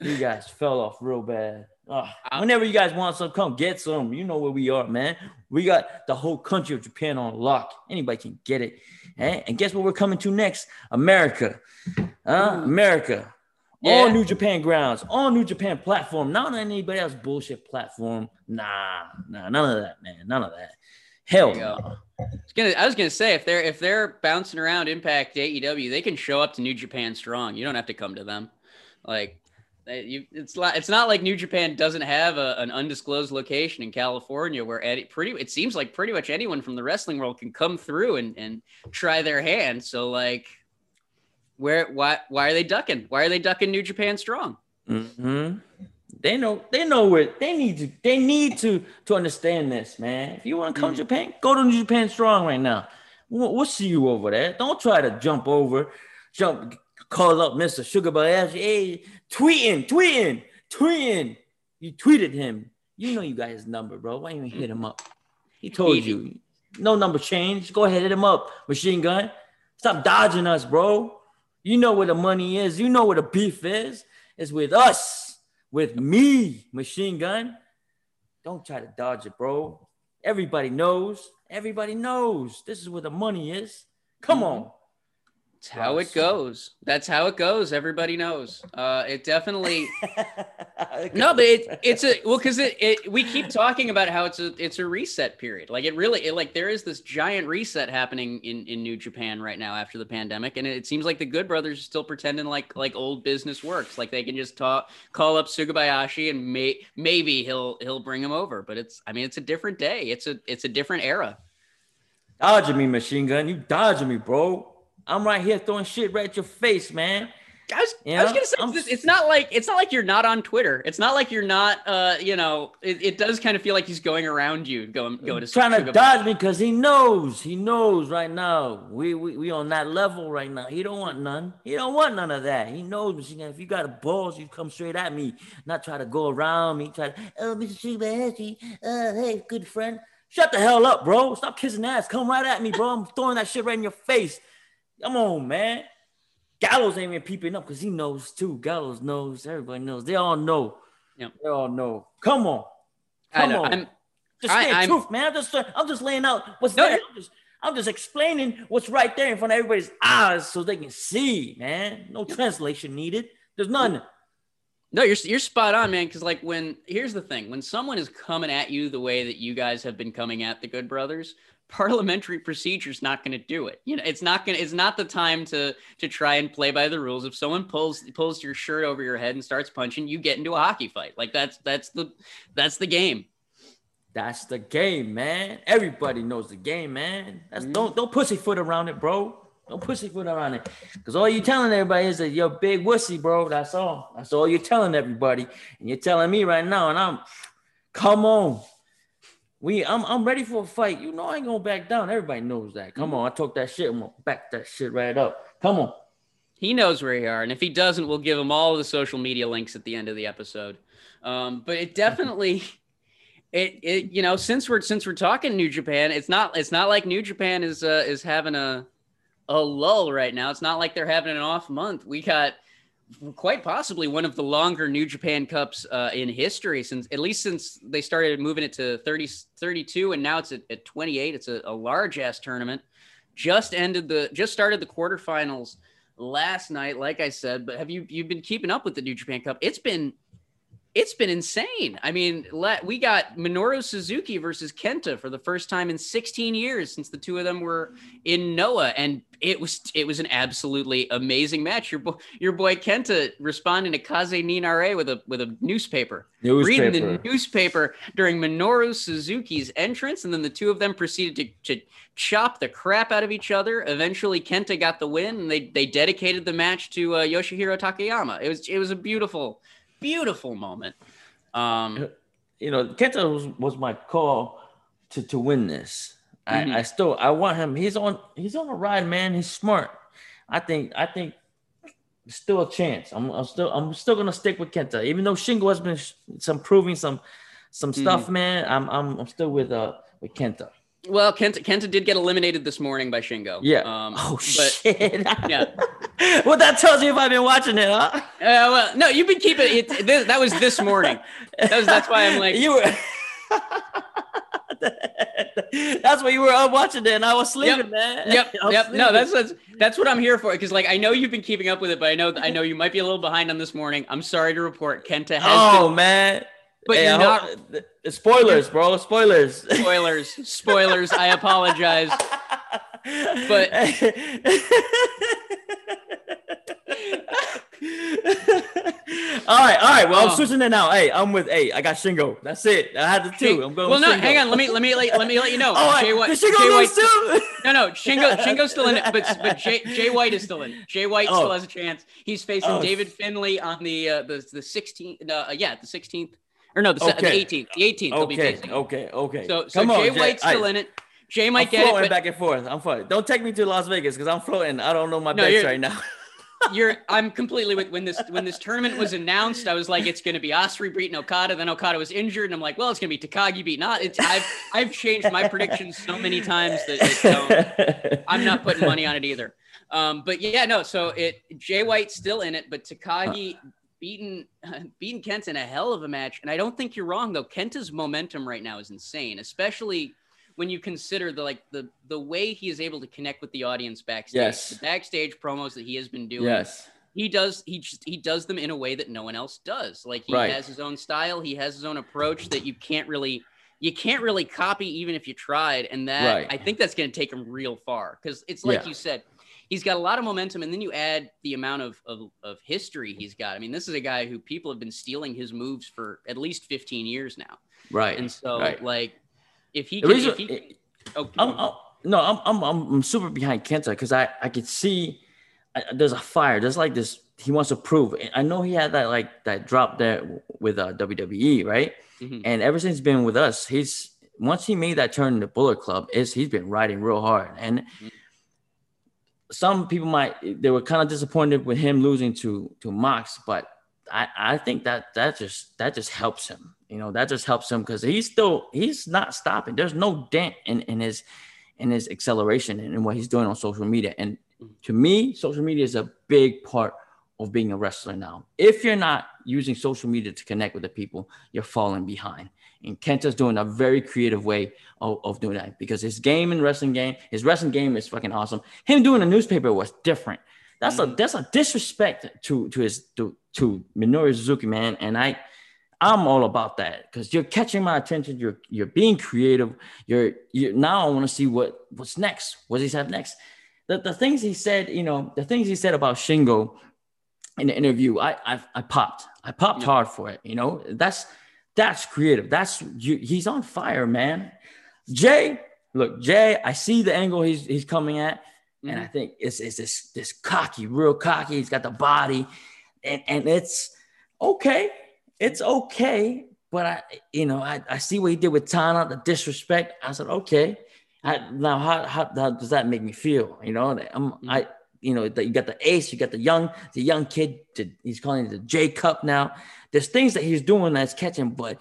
You guys fell off real bad. Ugh. Whenever you guys want some, come get some. You know where we are, man. We got the whole country of Japan on lock. Anybody can get it. Eh? And guess what we're coming to next? America. Huh? America. All New Japan grounds, all New Japan platform, not on anybody else bullshit platform. Nah, nah, none of that, man. None of that. Hell no. I was gonna, I was gonna say if they're if they're bouncing around Impact AEW, they can show up to New Japan strong. You don't have to come to them. Like, it's not it's not like New Japan doesn't have a, an undisclosed location in California where Eddie, pretty it seems like pretty much anyone from the wrestling world can come through and and try their hand. So like, where why why are they ducking? Why are they ducking New Japan strong? Mm-hmm. They know. They know it. They need to. They need to to understand this, man. If you want to come mm. to Japan, go to New Japan Strong right now. We'll, we'll, see you over there. Don't try to jump over, jump, call up Mr. Sugabayashi. Hey, tweeting, tweeting, tweeting. You tweeted him. You know you got his number, bro. Why don't you hit him up? He told you. No number change. Go ahead, hit him up. Machine gun. Stop dodging us, bro. You know where the money is. You know where the beef is. It's with us, with me, machine gun. Don't try to dodge it, bro. Everybody knows. Everybody knows. This is where the money is. Come mm-hmm. on. It's how it goes. That's how it goes. Everybody knows. Uh, it definitely. no, but it, it's a well because it, it we keep talking about how it's a it's a reset period. Like it really it, like there is this giant reset happening in in New Japan right now after the pandemic, and it seems like the Good Brothers are still pretending like like old business works. Like they can just talk, call up Sugabayashi, and may, maybe he'll he'll bring him over. But it's I mean it's a different day. It's a it's a different era. Dodging me, machine gun. You dodging me, bro. I'm right here throwing shit right at your face, man. I was, you know? I was gonna say it's not like it's not like you're not on Twitter. It's not like you're not uh you know it, it does kind of feel like he's going around you going going to trying to dodge me because he knows he knows right now we, we we on that level right now. He don't want none. He don't want none of that. He knows if you got a balls, you come straight at me, not try to go around me. Try to oh Mr. Shibahashi, uh hey good friend. Shut the hell up, bro. Stop kissing ass. Come right at me, bro. I'm throwing that shit right in your face. Come on, man. Gallows ain't even peeping up because he knows too. Gallows knows. Everybody knows. They all know. Yep. They all know. Come on. Come on. I'm, just say I, truth, man. I'm just I'm just laying out what's no, there. I'm just, I'm just explaining what's right there in front of everybody's eyes so they can see, man. No yep. translation needed. There's none. No, you're you're spot on, man. Because like when here's the thing: when someone is coming at you the way that you guys have been coming at the Good Brothers, parliamentary procedure is not going to do it. You know, it's not going to, it's not the time to, to try and play by the rules. If someone pulls, pulls your shirt over your head and starts punching, you get into a hockey fight. Like that's, that's the, that's the game. That's the game, man. Everybody knows the game, man. That's mm-hmm. don't, don't pussyfoot around it, bro. Don't pussyfoot around it. Cause all you're telling everybody is that you're big wussy, bro. That's all. That's all you're telling everybody. And you're telling me right now, and I'm, come on. We I'm I'm ready for a fight. You know I ain't gonna back down. Everybody knows that. Come on, I talk that shit. I'm gonna back that shit right up. Come on. He knows where you are, and if he doesn't, we'll give him all the social media links at the end of the episode. Um, but it definitely, it it you know since we're since we're talking New Japan, it's not it's not like New Japan is uh, is having a a lull right now. It's not like they're having an off month. We got quite possibly one of the longer New Japan Cups uh, in history since at least since they started moving it to 30, 32 and now it's at, at 28. It's a, a large ass tournament. Just ended the just started the quarterfinals last night, like I said. But have you you've been keeping up with the New Japan Cup? It's been it's been insane. I mean, let, we got Minoru Suzuki versus Kenta for the first time in 16 years since the two of them were in Noah, and it was it was an absolutely amazing match. Your boy, your boy Kenta responding to Kaze ni Nare with a with a newspaper, newspaper, reading the newspaper during Minoru Suzuki's entrance, and then the two of them proceeded to, to chop the crap out of each other. Eventually, Kenta got the win, and they they dedicated the match to uh, Yoshihiro Takayama. It was it was a beautiful beautiful moment. Um, you know, Kenta was, was my call to to win this. Mm-hmm. I, I still I want him. He's on he's on a ride, man. He's smart. I think I think still a chance. I'm, I'm still I'm still gonna stick with Kenta, even though Shingo has been some proving some some stuff, mm-hmm. man. I'm I'm I'm still with uh with Kenta. Well, Kenta, Kenta did get eliminated this morning by Shingo. Yeah. Um, oh but, shit. yeah. well, that tells you if I've been watching it, huh? Uh, well, no, you've been keeping it. This, that was this morning. That was, that's why I'm like you were. that's why you were up watching it, and I was sleeping, yep. man. Yep, yep. Sleeping. No, that's, that's that's what I'm here for. Because like I know you've been keeping up with it, but I know I know you might be a little behind on this morning. I'm sorry to report, Kenta has. Oh been, man. But hey, you're not spoilers, bro. Spoilers. Spoilers. Spoilers. I apologize. But All right, all right. Well, Oh. I'm switching it now. Hey, I'm with. Hey, I got Shingo. That's it. I had the two. I'm going. well, no, Shingo. hang on. Let me let me let, let me let you know. Oh, Jay White, Shingo Jay White, too? no, no, Shingo Shingo's still in it, but but Jay, Jay White is still in. Jay White Oh. still has a chance. He's facing Oh. David Finley on the uh, the the 16th. Uh, yeah, the 16th. Or no, the, Okay. the 18th. The 18th. They'll be Okay, facing. okay, okay. So so Come on, Jay Jay. White's still Hey, in it. Jay I'm might get it, floating but back and forth. I'm floating. Don't take me to Las Vegas because I'm floating. I don't know my No, bets right now. you're I'm completely with when this when this tournament was announced, I was like, it's gonna be Ospreay beating Okada, then Okada was injured, and I'm like, well, it's gonna be Takagi beating not it's I've I've changed my predictions so many times that it don't, I'm not putting money on it either. Um, but yeah, no, so it Jay White's still in it, but Takagi beating beating Kenta in a hell of a match. And I don't think you're wrong though. Kenta's momentum right now is insane, especially when you consider the like the the way he is able to connect with the audience backstage. Yes. The backstage promos that he has been doing yes. he does he just he does them in a way that no one else does like he Right. has his own style he has his own approach that you can't really you can't really copy even if you tried and that Right. i think that's going to take him real far because it's like Yeah. you said he's got a lot of momentum and then you add the amount of, of of history he's got i mean this is a guy who people have been stealing his moves for at least 15 years now Right. and so right. like if he can reason, if he, oh, I'm, I'm, no, I'm, I'm, I'm, I'm super behind Kenta because I, I could see I, there's a fire. There's like this. He wants to prove. I know he had that like that drop there with uh, WWE, right? Mhm. And ever since he's been with us, he's once he made that turn in the Bullet Club, is he's been riding real hard. And some people might they were kind of disappointed with him losing to to Mox, but I, I think that that just that just helps him. You know, that just helps him because he's still he's not stopping. There's no dent in, in his in his acceleration and in what he's doing on social media. And to me, social media is a big part of being a wrestler now. If you're not using social media to connect with the people, you're falling behind. And Kenta's doing a very creative way of, of doing that because his game and wrestling game, his wrestling game is fucking awesome. Him doing a newspaper was different. That's a mm. that's a disrespect to to his to to Minoru Suzuki, man. And I I'm all about that because you're catching my attention. You're you're being creative. You're you now I want to see what what's next. What does he have next? The, the things he said, you know, the things he said about Shingo in the interview, I I, I popped. I popped Yeah. hard for it. You know, that's that's creative. That's you, he's on fire, man. Jay, look, Jay, I see the angle he's he's coming at, and I mm-hmm. think it's it's this this cocky, real cocky. He's got the body, and and it's okay. It's okay, but I, you know, I, I see what he did with Tana, the disrespect. I said, okay. I, now, how, how, how does that make me feel? You know, I'm, I, mm-hmm. You know, that you got the ace, you got the young, the young kid. To, he's calling it the J Cup now. There's things that he's doing that's catching, but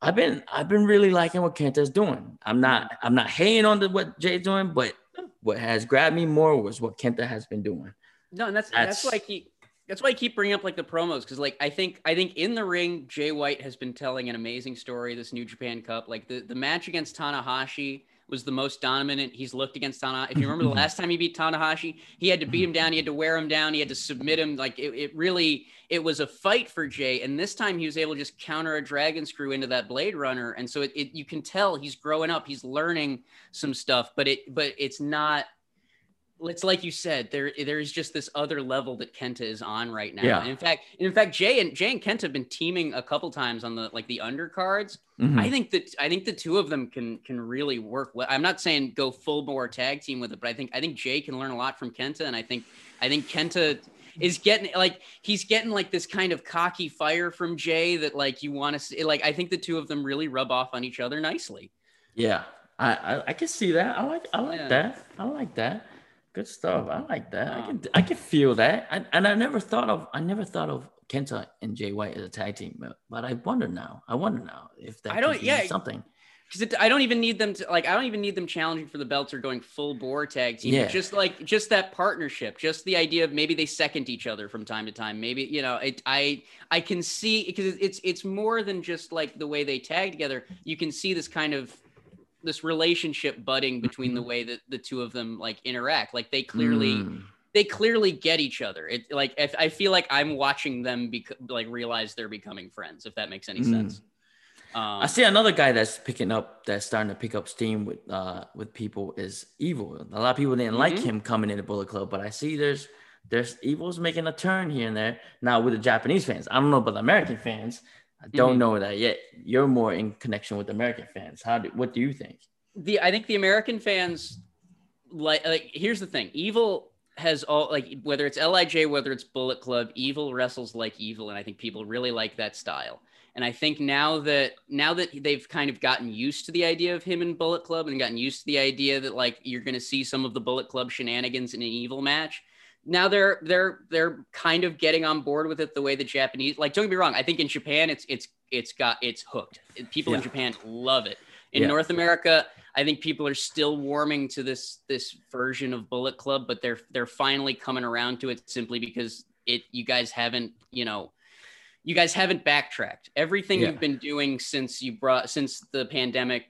I've been, I've been really liking what Kenta's doing. I'm not, I'm not hating on the, what Jay's doing, but what has grabbed me more was what Kenta has been doing. No, and that's That's- that's, why I keep that's why I keep bringing up like the promos because like I think I think in the ring Jay White has been telling an amazing story this New Japan Cup like the the match against Tanahashi was the most dominant he's looked against Tanahashi. If you remember the last time he beat Tanahashi, he had to beat him down, he had to wear him down, he had to submit him. Like it, it really it was a fight for Jay, and this time he was able to just counter a dragon screw into that Blade Runner, and so it, it you can tell he's growing up, he's learning some stuff, but it but it's not it's like you said, there there is just this other level that Kenta is on right now. Yeah. And in fact, in fact, Jay and Jay and Kenta have been teaming a couple times on the like the undercards. Mhm. I think that I think the two of them can can really work well. I'm not saying go full bore tag team with it, but I think I think Jay can learn a lot from Kenta, and I think I think Kenta is getting like he's getting like this kind of cocky fire from Jay that like you want to see. Like I think the two of them really rub off on each other nicely. Yeah, I, I I can see that. I like I like Yeah. that. I like that. Good stuff. I like that. I can Um, I can feel that. I, and I never thought of I never thought of Kenta and Jay White as a tag team, but, but I wonder now. I wonder now if that I don't- yeah. something. because I don't even need them to like I don't even need them challenging for the belts or going full bore tag team. Yeah. Just like just that partnership, just the idea of maybe they second each other from time to time. Maybe you know it. I I can see because it's it's more than just like the way they tag together. You can see this kind of this relationship budding between the way that the two of them like interact. Like they clearly Mm. they clearly get each other. It like if, I feel like I'm watching them bec- like realize they're becoming friends. If that makes any Mm. sense. Um, I see another guy that's picking up, that's starting to pick up steam with uh with people is Evil. A lot of people didn't like Mhm. him coming into Bullet Club, but I see there's there's evil's making a turn here and there. Now with the Japanese fans, I don't know about the American fans. I don't Mhm. know that yet. You're more in connection with American fans. How do what do you think? the I think the American fans like like here's the thing. Evil has all like whether it's Lij, whether it's Bullet Club, Evil wrestles like Evil, and I think people really like that style. And I think now that now that they've kind of gotten used to the idea of him in Bullet Club and gotten used to the idea that like you're going to see some of the Bullet Club shenanigans in an Evil match, now they're they're they're kind of getting on board with it the way the Japanese like. Don't get me wrong. I think in Japan it's it's it's got it's hooked. People in Japan love it. In Yeah. North America, I think people are still warming to this this version of Bullet Club, but they're they're finally coming around to it simply because it you guys haven't you know you guys haven't backtracked everything Yeah. you've been doing since you brought since the pandemic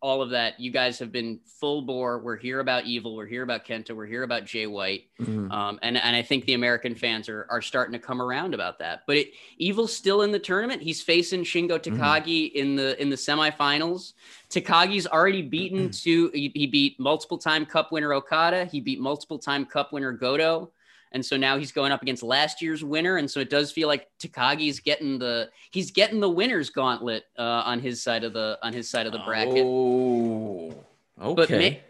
all of that you guys have been full bore we're here about evil we're here about kenta we're here about jay white Mhm. um, and and I think the American fans are are starting to come around about that. But it, Evil's still in the tournament. He's facing Shingo Takagi in the in the semifinals. Takagi's already beaten to he, he beat multiple time Cup winner Okada. He beat multiple time Cup winner Goto. And so now he's going up against last year's winner, and so it does feel like Takagi's getting the he's getting the winners gauntlet uh, on his side of the on his side of the bracket. Oh, okay. But ma-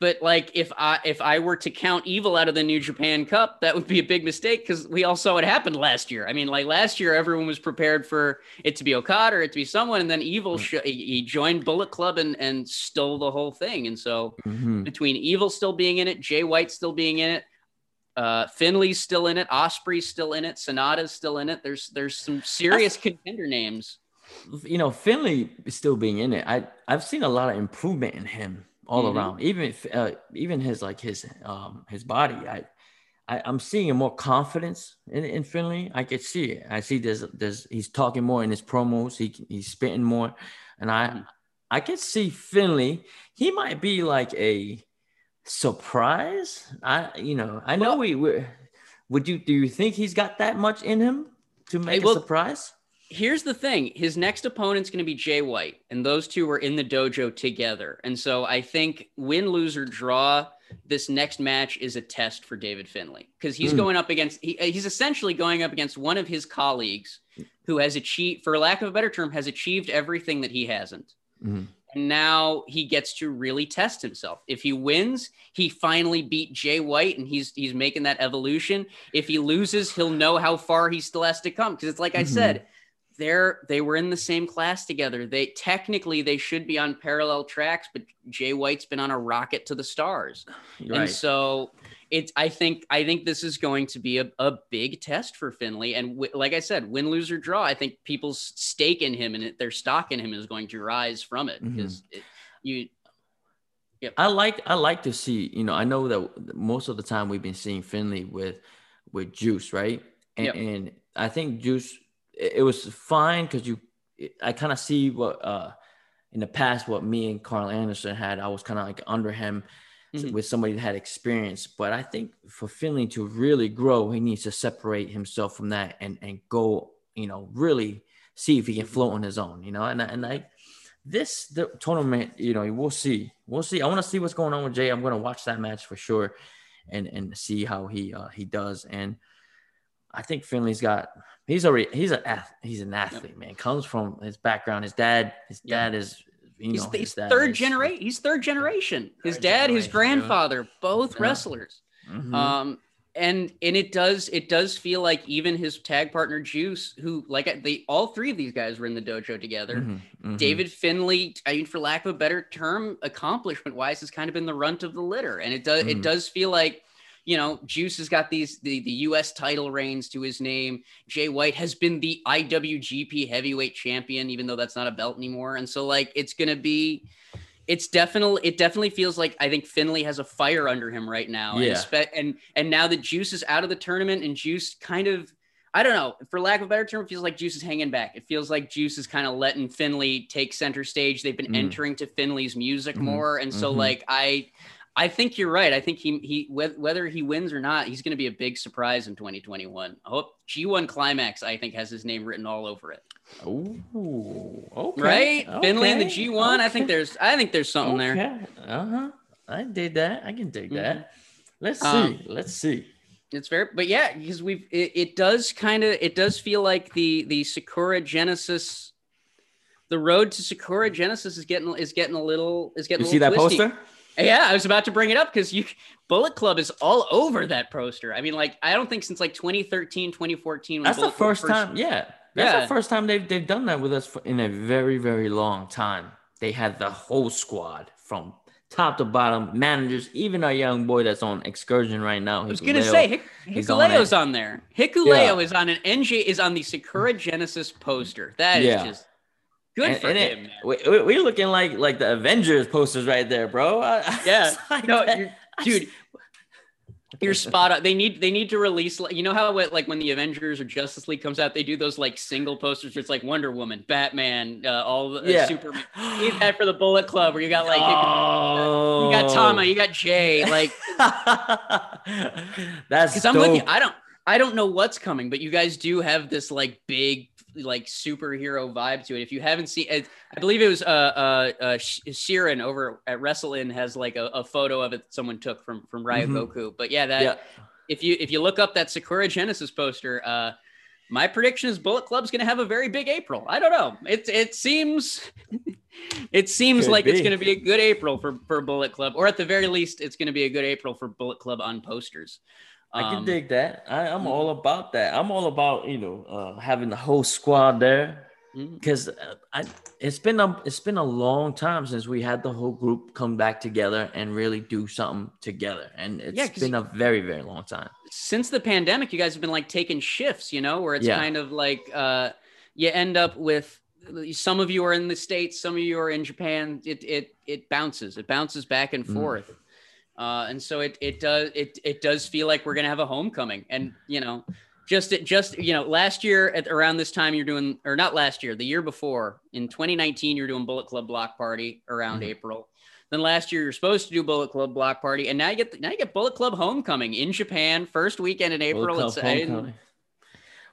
but like if I if I were to count Evil out of the New Japan Cup, that would be a big mistake because we all saw what happened last year. I mean, like last year, everyone was prepared for it to be Okada or it to be someone, and then Evil sh- he joined Bullet Club and and stole the whole thing. And so Mhm. between Evil still being in it, Jay White still being in it. Uh, Finley's still in it. Ospreay's still in it. Sanada's still in it. There's there's some serious contender names. you know, Finley is still being in it. I I've seen a lot of improvement in him all Mhm. around. Even if, uh, even his like his um his body. I, I I'm seeing a more confidence in in Finley. I could see it. I see there's there's he's talking more in his promos. He he's spitting more, and I Mhm. I could see Finley. He might be like a surprise. I you know I know Well- we we would you do you think he's got that much in him to make well- a surprise? here's the thing his next opponent's going to be jay white and those two are in the dojo together and so i think win lose or draw this next match is a test for david finley because he's Hmm. going up against he, he's essentially going up against one of his colleagues who has achieved for lack of a better term has achieved everything that he hasn't Mhm. And now he gets to really test himself. If he wins, he finally beat Jay White and he's he's making that evolution. If he loses, he'll know how far he still has to come because it's like I Mhm. said, they're they were in the same class together. They technically they should be on parallel tracks, but Jay White's been on a rocket to the stars. You're And so it's I think I think this is going to be a, a big test for Finley. And w- like I said, win, lose, or draw, I think people's stake in him and it- their stock in him is going to rise from it because it, you I like I like to see, you know, I know that most of the time we've been seeing Finley with with Juice, right? And, Yep. and I think Juice it, it was fine because you I kind of see what uh in the past what me and Karl Anderson had. I was kind of like under him Mhm. with somebody that had experience. But I think for Finley to really grow, he needs to separate himself from that and and go, you know, really see if he can float on his own, you know. And and I this the tournament, you know, we'll see. We'll see. I want to see what's going on with Jay. I'm going to watch that match for sure, and and see how he uh, he does. And I think Finley's got. He's already. He's a he's an athlete, man. Comes from his background. His dad. His dad is. You he's, know, he's third generation. He's third generation. His Third dad, his generation, dude. grandfather, both Yeah. wrestlers. Mhm. Um, and and it does it does feel like even his tag partner Juice, who like they all three of these guys were in the dojo together. Mhm, mhm. David Finley, I mean, for lack of a better term, accomplishment wise, has kind of been the runt of the litter, and it does it Mhm. does feel like, you know, Juice has got these the the U.S. title reigns to his name. Jay White has been the IWGP Heavyweight Champion, even though that's not a belt anymore, and so like it's gonna be. It's definitely it definitely feels like I think Finley has a fire under him right now. Yeah. And, spe- and and now that Juice is out of the tournament and Juice kind of I don't know. For lack of a better term, it feels like Juice is hanging back. It feels like Juice is kind of letting Finley take center stage. They've been Mhm. entering to Finley's music Mhm. more, and so Mhm. like I, I think you're right. I think he he whe- whether he wins or not, he's going to be a big surprise in 2021. I hope G1 Climax. I think has his name written all over it. Oh, okay. Right, Finley in the G1. I think there's I think there's something there. Uh huh. I did that. I can dig that. Let's see. Um, Let's see. It's fair, but yeah, because we've it, it does kind of it does feel like the the Sakura Genesis, the road to Sakura Genesis is getting is getting a little is getting. You a see that twisty. poster? Yeah, I was about to bring it up because you Bullet Club is all over that poster. I mean, like I don't think since like 2013, 2014. when That's the Bullet Club first time. Yeah, that's Yeah. the first time they've they've done that with us for, in a very very long time. They had the whole squad from top to bottom, managers, even our young boy that's on excursion right now. I was gonna say Hik- he's on Hikuleo's on, there. Hikuleo Yeah. is on an NJ is on the Sakura Genesis poster. That is Yeah. just good And- for and it- him. man. we, we- we're looking like like the Avengers posters right there, bro. I- Yeah, like no, you're- dude, you're spot on. They need they need to release like you know how it, like when the Avengers or Justice League comes out, they do those like single posters. Where it's like Wonder Woman, Batman, uh, all the uh, Yeah. Superman. Need that for the Bullet Club, where you got like oh. you got Tama, you got Jay, like that's because I'm you. I don't I don't know what's coming, but you guys do have this like big like superhero vibe to it. If you haven't seen it, I believe it was uh uh, uh Sh- Sheeran over at Wrestle In has like a, a photo of it that someone took from from Riot Mhm. Goku. But yeah, that yeah. if you if you look up that Sakura Genesis poster, uh my prediction is Bullet Club's going to have a very big April. I don't know. It it seems it seems Could like it's going to be a good April for for Bullet Club, or at the very least, it's going to be a good April for Bullet Club on posters. I can Um, dig that. I, I'm mhm. all about that. I'm all about you know uh, having the whole squad there because uh, I it's been a it's been a long time since we had the whole group come back together and really do something together, and it's Yeah, been a very very long time. since the pandemic, you guys have been like taking shifts, you know, where it's Yeah. kind of like uh, you end up with some of you are in the states, some of you are in Japan. It it it bounces, it bounces back and Mm. forth, uh, and so it it does it it does feel like we're gonna have a homecoming, and you know. Just, it just you know, last year at around this time, you're doing, or not last year, the year before, in 2019, you're doing Bullet Club Block Party around Mhm. April. Then last year you're supposed to do Bullet Club Block Party, and now you get now you get Bullet Club Homecoming in Japan, first weekend in April. It's, Cup I didn't- homecoming.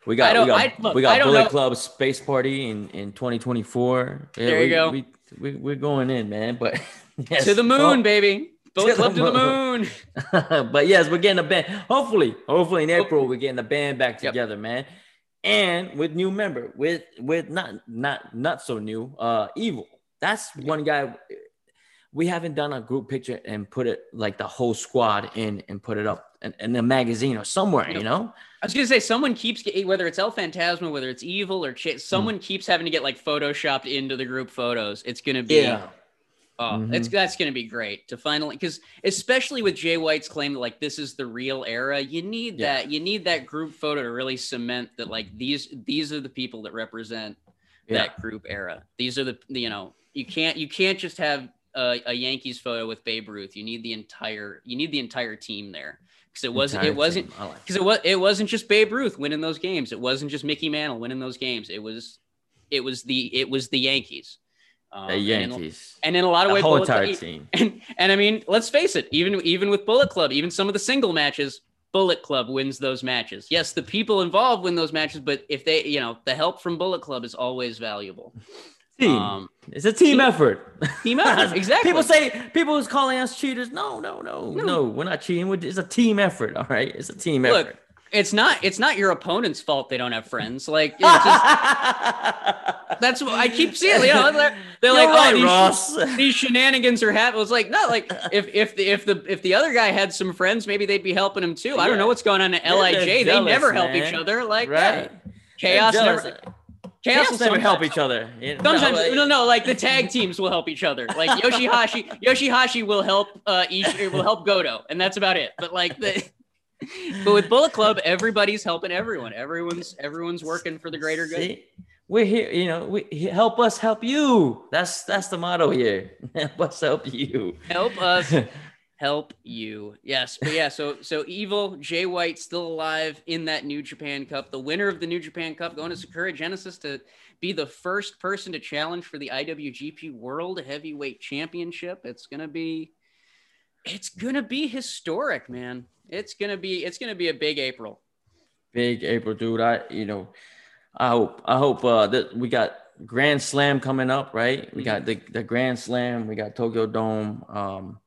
We got, we got, I- look, we got Bullet know. Club Space Party in, in 2024. Yeah, There you we, go. We, we, we're going in, man. But yes. to the moon, Oh, baby. To Club to the moon. but yes, we're getting a band. Hopefully, hopefully in April we're getting the band back Yep. together, man. And with new member, with with not not not so new, uh, evil. That's one guy. We haven't done a group picture and put it like the whole squad in and put it up in, in a magazine or somewhere, you know. I was gonna say someone keeps whether it's El Phantasmo, whether it's Evil or Ch- someone Hmm. keeps having to get like photoshopped into the group photos. It's gonna be Yeah. Oh, Mhm. it's that's gonna be great to finally because especially with Jay White's claim that like this is the real era, you need Yeah. that you need that group photo to really cement that like these these are the people that represent Yeah. that group era. These are the you know you can't you can't just have a, a Yankees photo with Babe Ruth. You need the entire you need the entire team there because it wasn't Entire it wasn't. I like because it was it wasn't just Babe Ruth winning those games. It wasn't just Mickey Mantle winning those games. It was it was the it was the Yankees. Um, the and in- Yankees. and in a lot of The ways, whole Bullet entire Club- team. and and I mean, let's face it, even even with Bullet Club, even some of the single matches, Bullet Club wins those matches. Yes, the people involved win those matches, but if they, you know, the help from Bullet Club is always valuable. Team. Um, it's a team team- effort. team effort, exactly. People say people is calling us cheaters. No, no, no, no. We're not cheating. We're- It's a team effort. All right. It's a team Look, effort. it's not it's not your opponent's fault they don't have friends. Like it's just that's what I keep seeing. You know, they're, they're like, right, oh, these, Ross. these shenanigans are happening. It's like, no, like if if the if the if the other guy had some friends, maybe they'd be helping him too. I don't know what's going on at Yeah, Lij. they're They jealous, never help each other. Like right. yeah. chaos never chaos, Chaos will never help each other. Sometimes like- no, no, like the tag teams will help each other. Like Yoshihashi, Yoshihashi will help uh Ishii, will help Goto, and that's about it. But like the but with Bullet Club, everybody's helping everyone. Everyone's everyone's working for the greater good. See, we're here. You know, we help us help you. That's that's the motto here. Help us help you. Help us help you. Yes, but yeah. So so evil Jay White still alive in that New Japan Cup. The winner of the New Japan Cup going to Sakura Genesis to be the first person to challenge for the IWGP World Heavyweight Championship. It's gonna be it's gonna be historic, man. It's gonna be it's gonna be a big April. Big April, dude. I you know, I hope I hope uh that we got Grand Slam coming up, right? We got the the Grand Slam. We got Tokyo Dome. Um,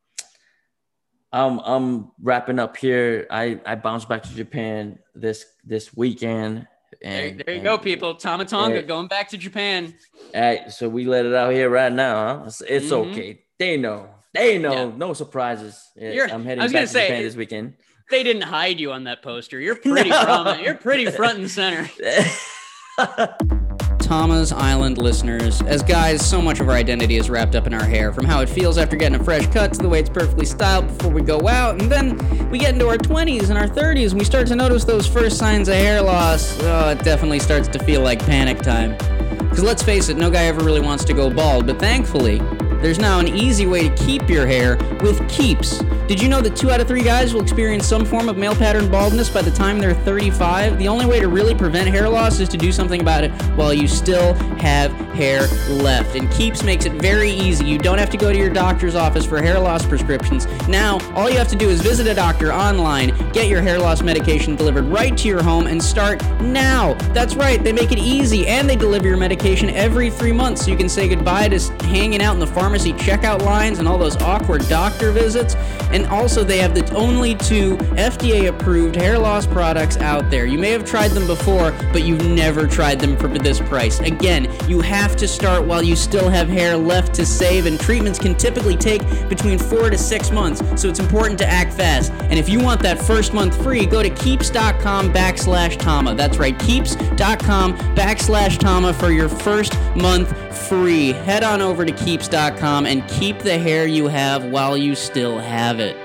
I'm I'm wrapping up here. I I bounced back to Japan this this weekend. There, And, there you and- go, people. Tama Tonga Yeah. going back to Japan. Hey, so we let it out here right now. Huh? It's, it's Mhm. okay. They know. They know. Yeah. No surprises. I'm I heading was back to say, Japan this weekend. They didn't hide you on that poster. You're pretty No. prominent. You're pretty front and center. Tama's Island listeners, as guys, so much of our identity is wrapped up in our hair, from how it feels after getting a fresh cut to the way it's perfectly styled before we go out, and then we get into our 20s and our 30s and we start to notice those first signs of hair loss. Oh, it definitely starts to feel like panic time. Because let's face it, no guy ever really wants to go bald, but thankfully, there's now an easy way to keep your hair with Keeps. Did you know that two out of three guys will experience some form of male pattern baldness by the time they're 35? The only way to really prevent hair loss is to do something about it while you still have hair left. And Keeps makes it very easy. You don't have to go to your doctor's office for hair loss prescriptions. Now, all you have to do is visit a doctor online, get your hair loss medication delivered right to your home, and start now. That's right, they make it easy and they deliver your medication every three months so you can say goodbye to hanging out in the pharmacy checkout lines and all those awkward doctor visits. And also, they have the only two FDA approved hair loss products out there. You may have tried them before, but you've never tried them for this price. Again, you have to start while you still have hair left to save, and treatments can typically take between four to six months, so it's important to act fast. And if you want that first month free, go to keeps.com backslash Tama. That's right, keeps.com backslash Tama for your first month free. Head on over to keeps.com and keep the hair you have while you still have it.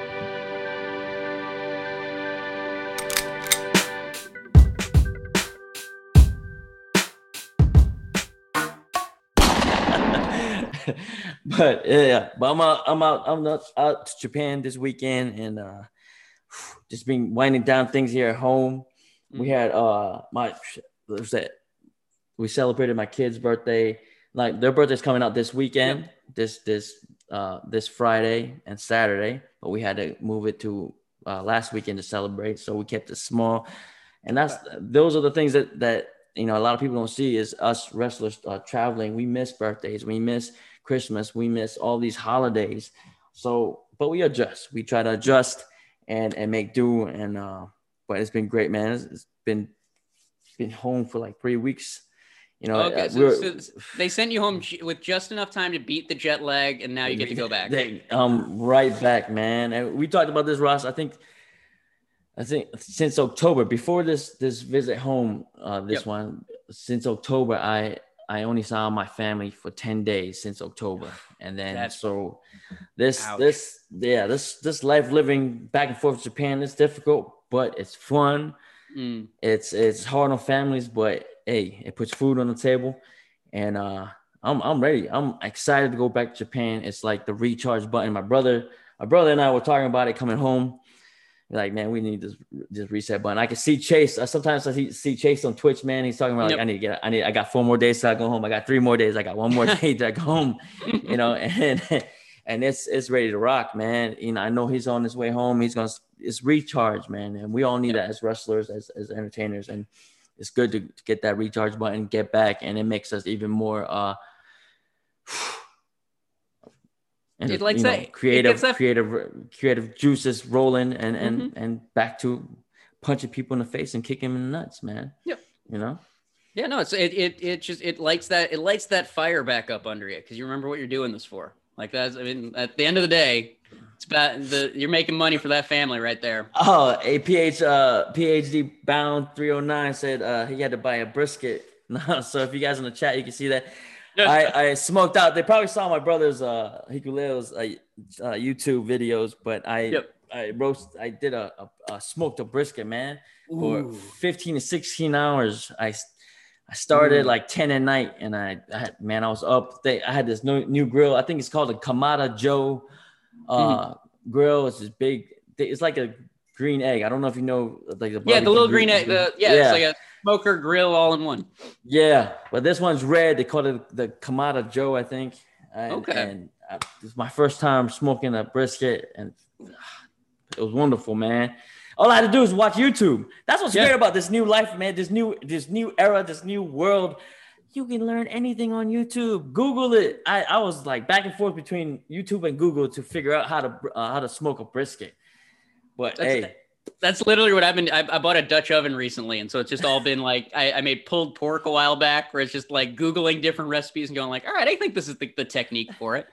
but yeah, but I'm out. I'm out. I'm not out to Japan this weekend, and uh, just been winding down things here at home. We had uh my was that? We celebrated my kid's birthday. Like their birthday's coming out this weekend, this this uh this Friday and Saturday, but we had to move it to uh, last weekend to celebrate. So we kept it small, and that's those are the things that that you know a lot of people don't see is us wrestlers uh, traveling. We miss birthdays, we miss Christmas, we miss all these holidays. So, but we adjust. We try to adjust and and make do. And uh, but it's been great, man. It's, it's been been home for like three weeks. You know, Okay, uh, so, we're- so they sent you home with just enough time to beat the jet lag, and now you get to go back. They, um, right back, man. And we talked about this, Ross. I think, I think since October, before this this visit home, uh, this Yep. one, since October, I I only saw my family for ten days since October, and then That's- so this Ouch. this yeah this this life living back and forth to Japan is difficult, but it's fun. Mm. It's it's hard on families, but hey, it puts food on the table, and uh, I'm I'm ready. I'm excited to go back to Japan. It's like the recharge button. My brother, my brother and I were talking about it coming home. Like man, we need this this reset button. I can see Chase. Uh, sometimes I see, see Chase on Twitch. Man, he's talking about like Yep. I need to get. I need. I got four more days till I go home. I got three more days. I got one more day to go home. You know, and and it's it's ready to rock, man. You know, I know he's on his way home. He's gonna it's recharge, man, and we all need that as wrestlers, as as entertainers, and it's good to, to get that recharge button, get back, and it makes us even more uh. And It likes you know, that- creative, that- creative, creative juices rolling, and and Mm-hmm. and back to punching people in the face and kicking them in the nuts, man. Yep. You know. Yeah, no, it's it it it just it lights that it lights that fire back up under you because you remember what you're doing this for. Like that's I mean, at the end of the day, it's about the you're making money for that family right there. Oh, a PH, uh, PhD bound 309 said uh, he had to buy a brisket. so if you guys in the chat, you can see that. I, I smoked out. They probably saw my brother's uh Hikuleo's uh, uh, YouTube videos, but I Yep. I roast I did a, a, a smoked a brisket, man, for 15 to 16 hours. I I started like 10 at night, and I, I had, man, I was up. They, I had this new, new grill. I think it's called a Kamado Joe uh, grill. It's this big. It's like a green egg. I don't know if you know, like the Yeah, the little green egg. The, yeah, Yeah. it's like a smoker grill all in one. Yeah, but this one's red. They call it the Kamado Joe, I think. And, Okay. And uh, this is my first time smoking a brisket, and it was wonderful, man. All I had to do is watch YouTube. That's what's Yeah. great about this new life, man. This new, this new era, this new world. You can learn anything on YouTube. Google it. I, I was like back and forth between YouTube and Google to figure out how to uh, how to smoke a brisket. But That's- hey, That's literally what I've been. I, I bought a Dutch oven recently, and so it's just all been like I, I made pulled pork a while back, where it's just like googling different recipes and going like, all right, I think this is the, the technique for it.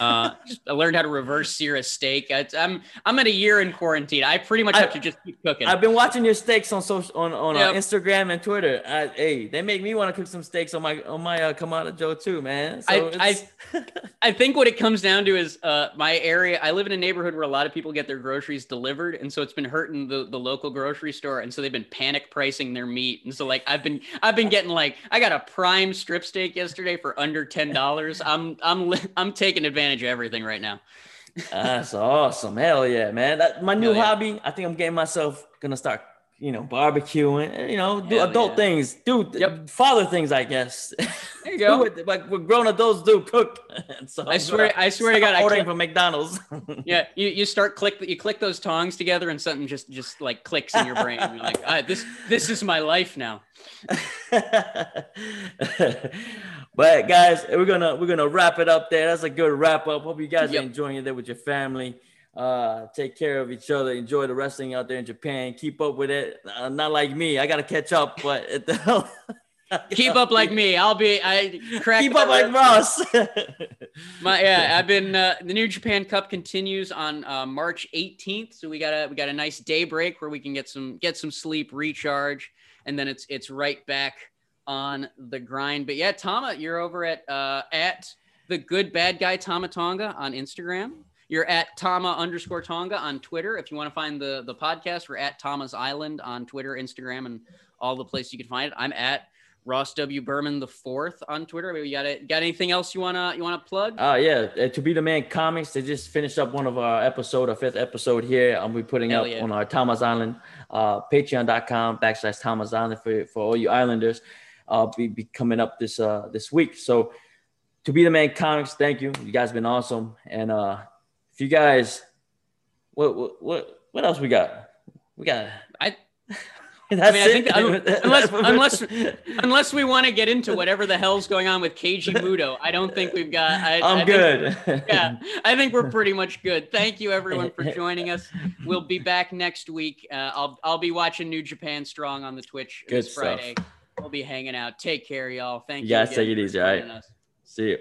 Uh, I learned how to reverse sear a steak. I, I'm I'm at a year in quarantine. I pretty much I- have to just keep cooking. I've been watching your steaks on social on on uh, Instagram and Twitter. I, hey, they make me want to cook some steaks on my on my uh, Kamado Joe too, man. So I- it's- I think what it comes down to is uh, my area. I live in a neighborhood where a lot of people get their groceries delivered, and so it's been hurting the, the local grocery store, and so they've been panic pricing their meat. And so like I've been I've been getting like I got a prime strip steak yesterday for under ten dollars. I'm I'm I'm taking advantage of everything right now. That's awesome. Hell yeah, man. That, my new yeah. hobby, I think I'm getting myself gonna start, you know, barbecuing, you know, do Hell adult yeah. things, do Yep. father things, I guess. There you go. what- like what grown adults do, cook. so I swear- I swear to God, I ordering from McDonald's. Yeah, you, you start click you click those tongs together, and something just just like clicks in your brain. You're like, ah, this this is my life now. but guys, we're gonna we're gonna wrap it up there. That's a good wrap up. Hope you guys Yep. are enjoying it there with your family. Uh, take care of each other. Enjoy the wrestling out there in Japan. Keep up with it. Uh, not like me. I gotta catch up, but it, Keep up like me. I'll be I crack. Keep up like Ross. My yeah, I've been uh, the New Japan Cup continues on uh, March 18th, so we got a we got a nice day break where we can get some get some sleep, recharge, and then it's it's right back on the grind. But yeah, Tama, you're over at uh, at the good bad guy Tama Tonga on Instagram. You're at Tama underscore Tonga on Twitter. If you want to find the the podcast, we're at Tama's Island on Twitter, Instagram, and all the places you can find it. I'm at Ross W Berman the fourth on Twitter. You got it? Got anything else you wanna you wanna plug? Uh, yeah, uh, to be the man comics. They just finished up one of our episode, our fifth episode here. I'm be putting Hell up yeah. on our Tama's Island, uh, Patreon.com backslash Tama's Island for for all you Islanders. Uh, be, be coming up this uh this week. So to be the man comics, thank you. You guys been awesome. And uh, if you guys, what what what what else we got? We got. I That's I mean, I think un- unless unless unless we want to get into whatever the hell's going on with Keiji Muto, I don't think we've got. I, I'm I think- good. yeah, I think we're pretty much good. Thank you everyone for joining us. We'll be back next week. Uh, I'll I'll be watching New Japan Strong on the Twitch Good this stuff. Friday. We'll be hanging out. Take care, y'all. Thank You you. guys take it easy, all right? us. See you.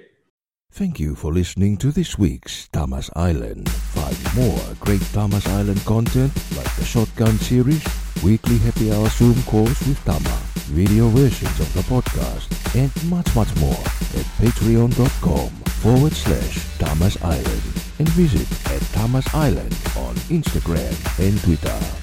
Thank you for listening to this week's Tama's Island. Find more great Tama's Island content like the Shotgun series, weekly happy hour Zoom calls with Tama, video versions of the podcast, and much, much more at patreon.com forward slash Tama's Island and visit at Tama's Island on Instagram and Twitter.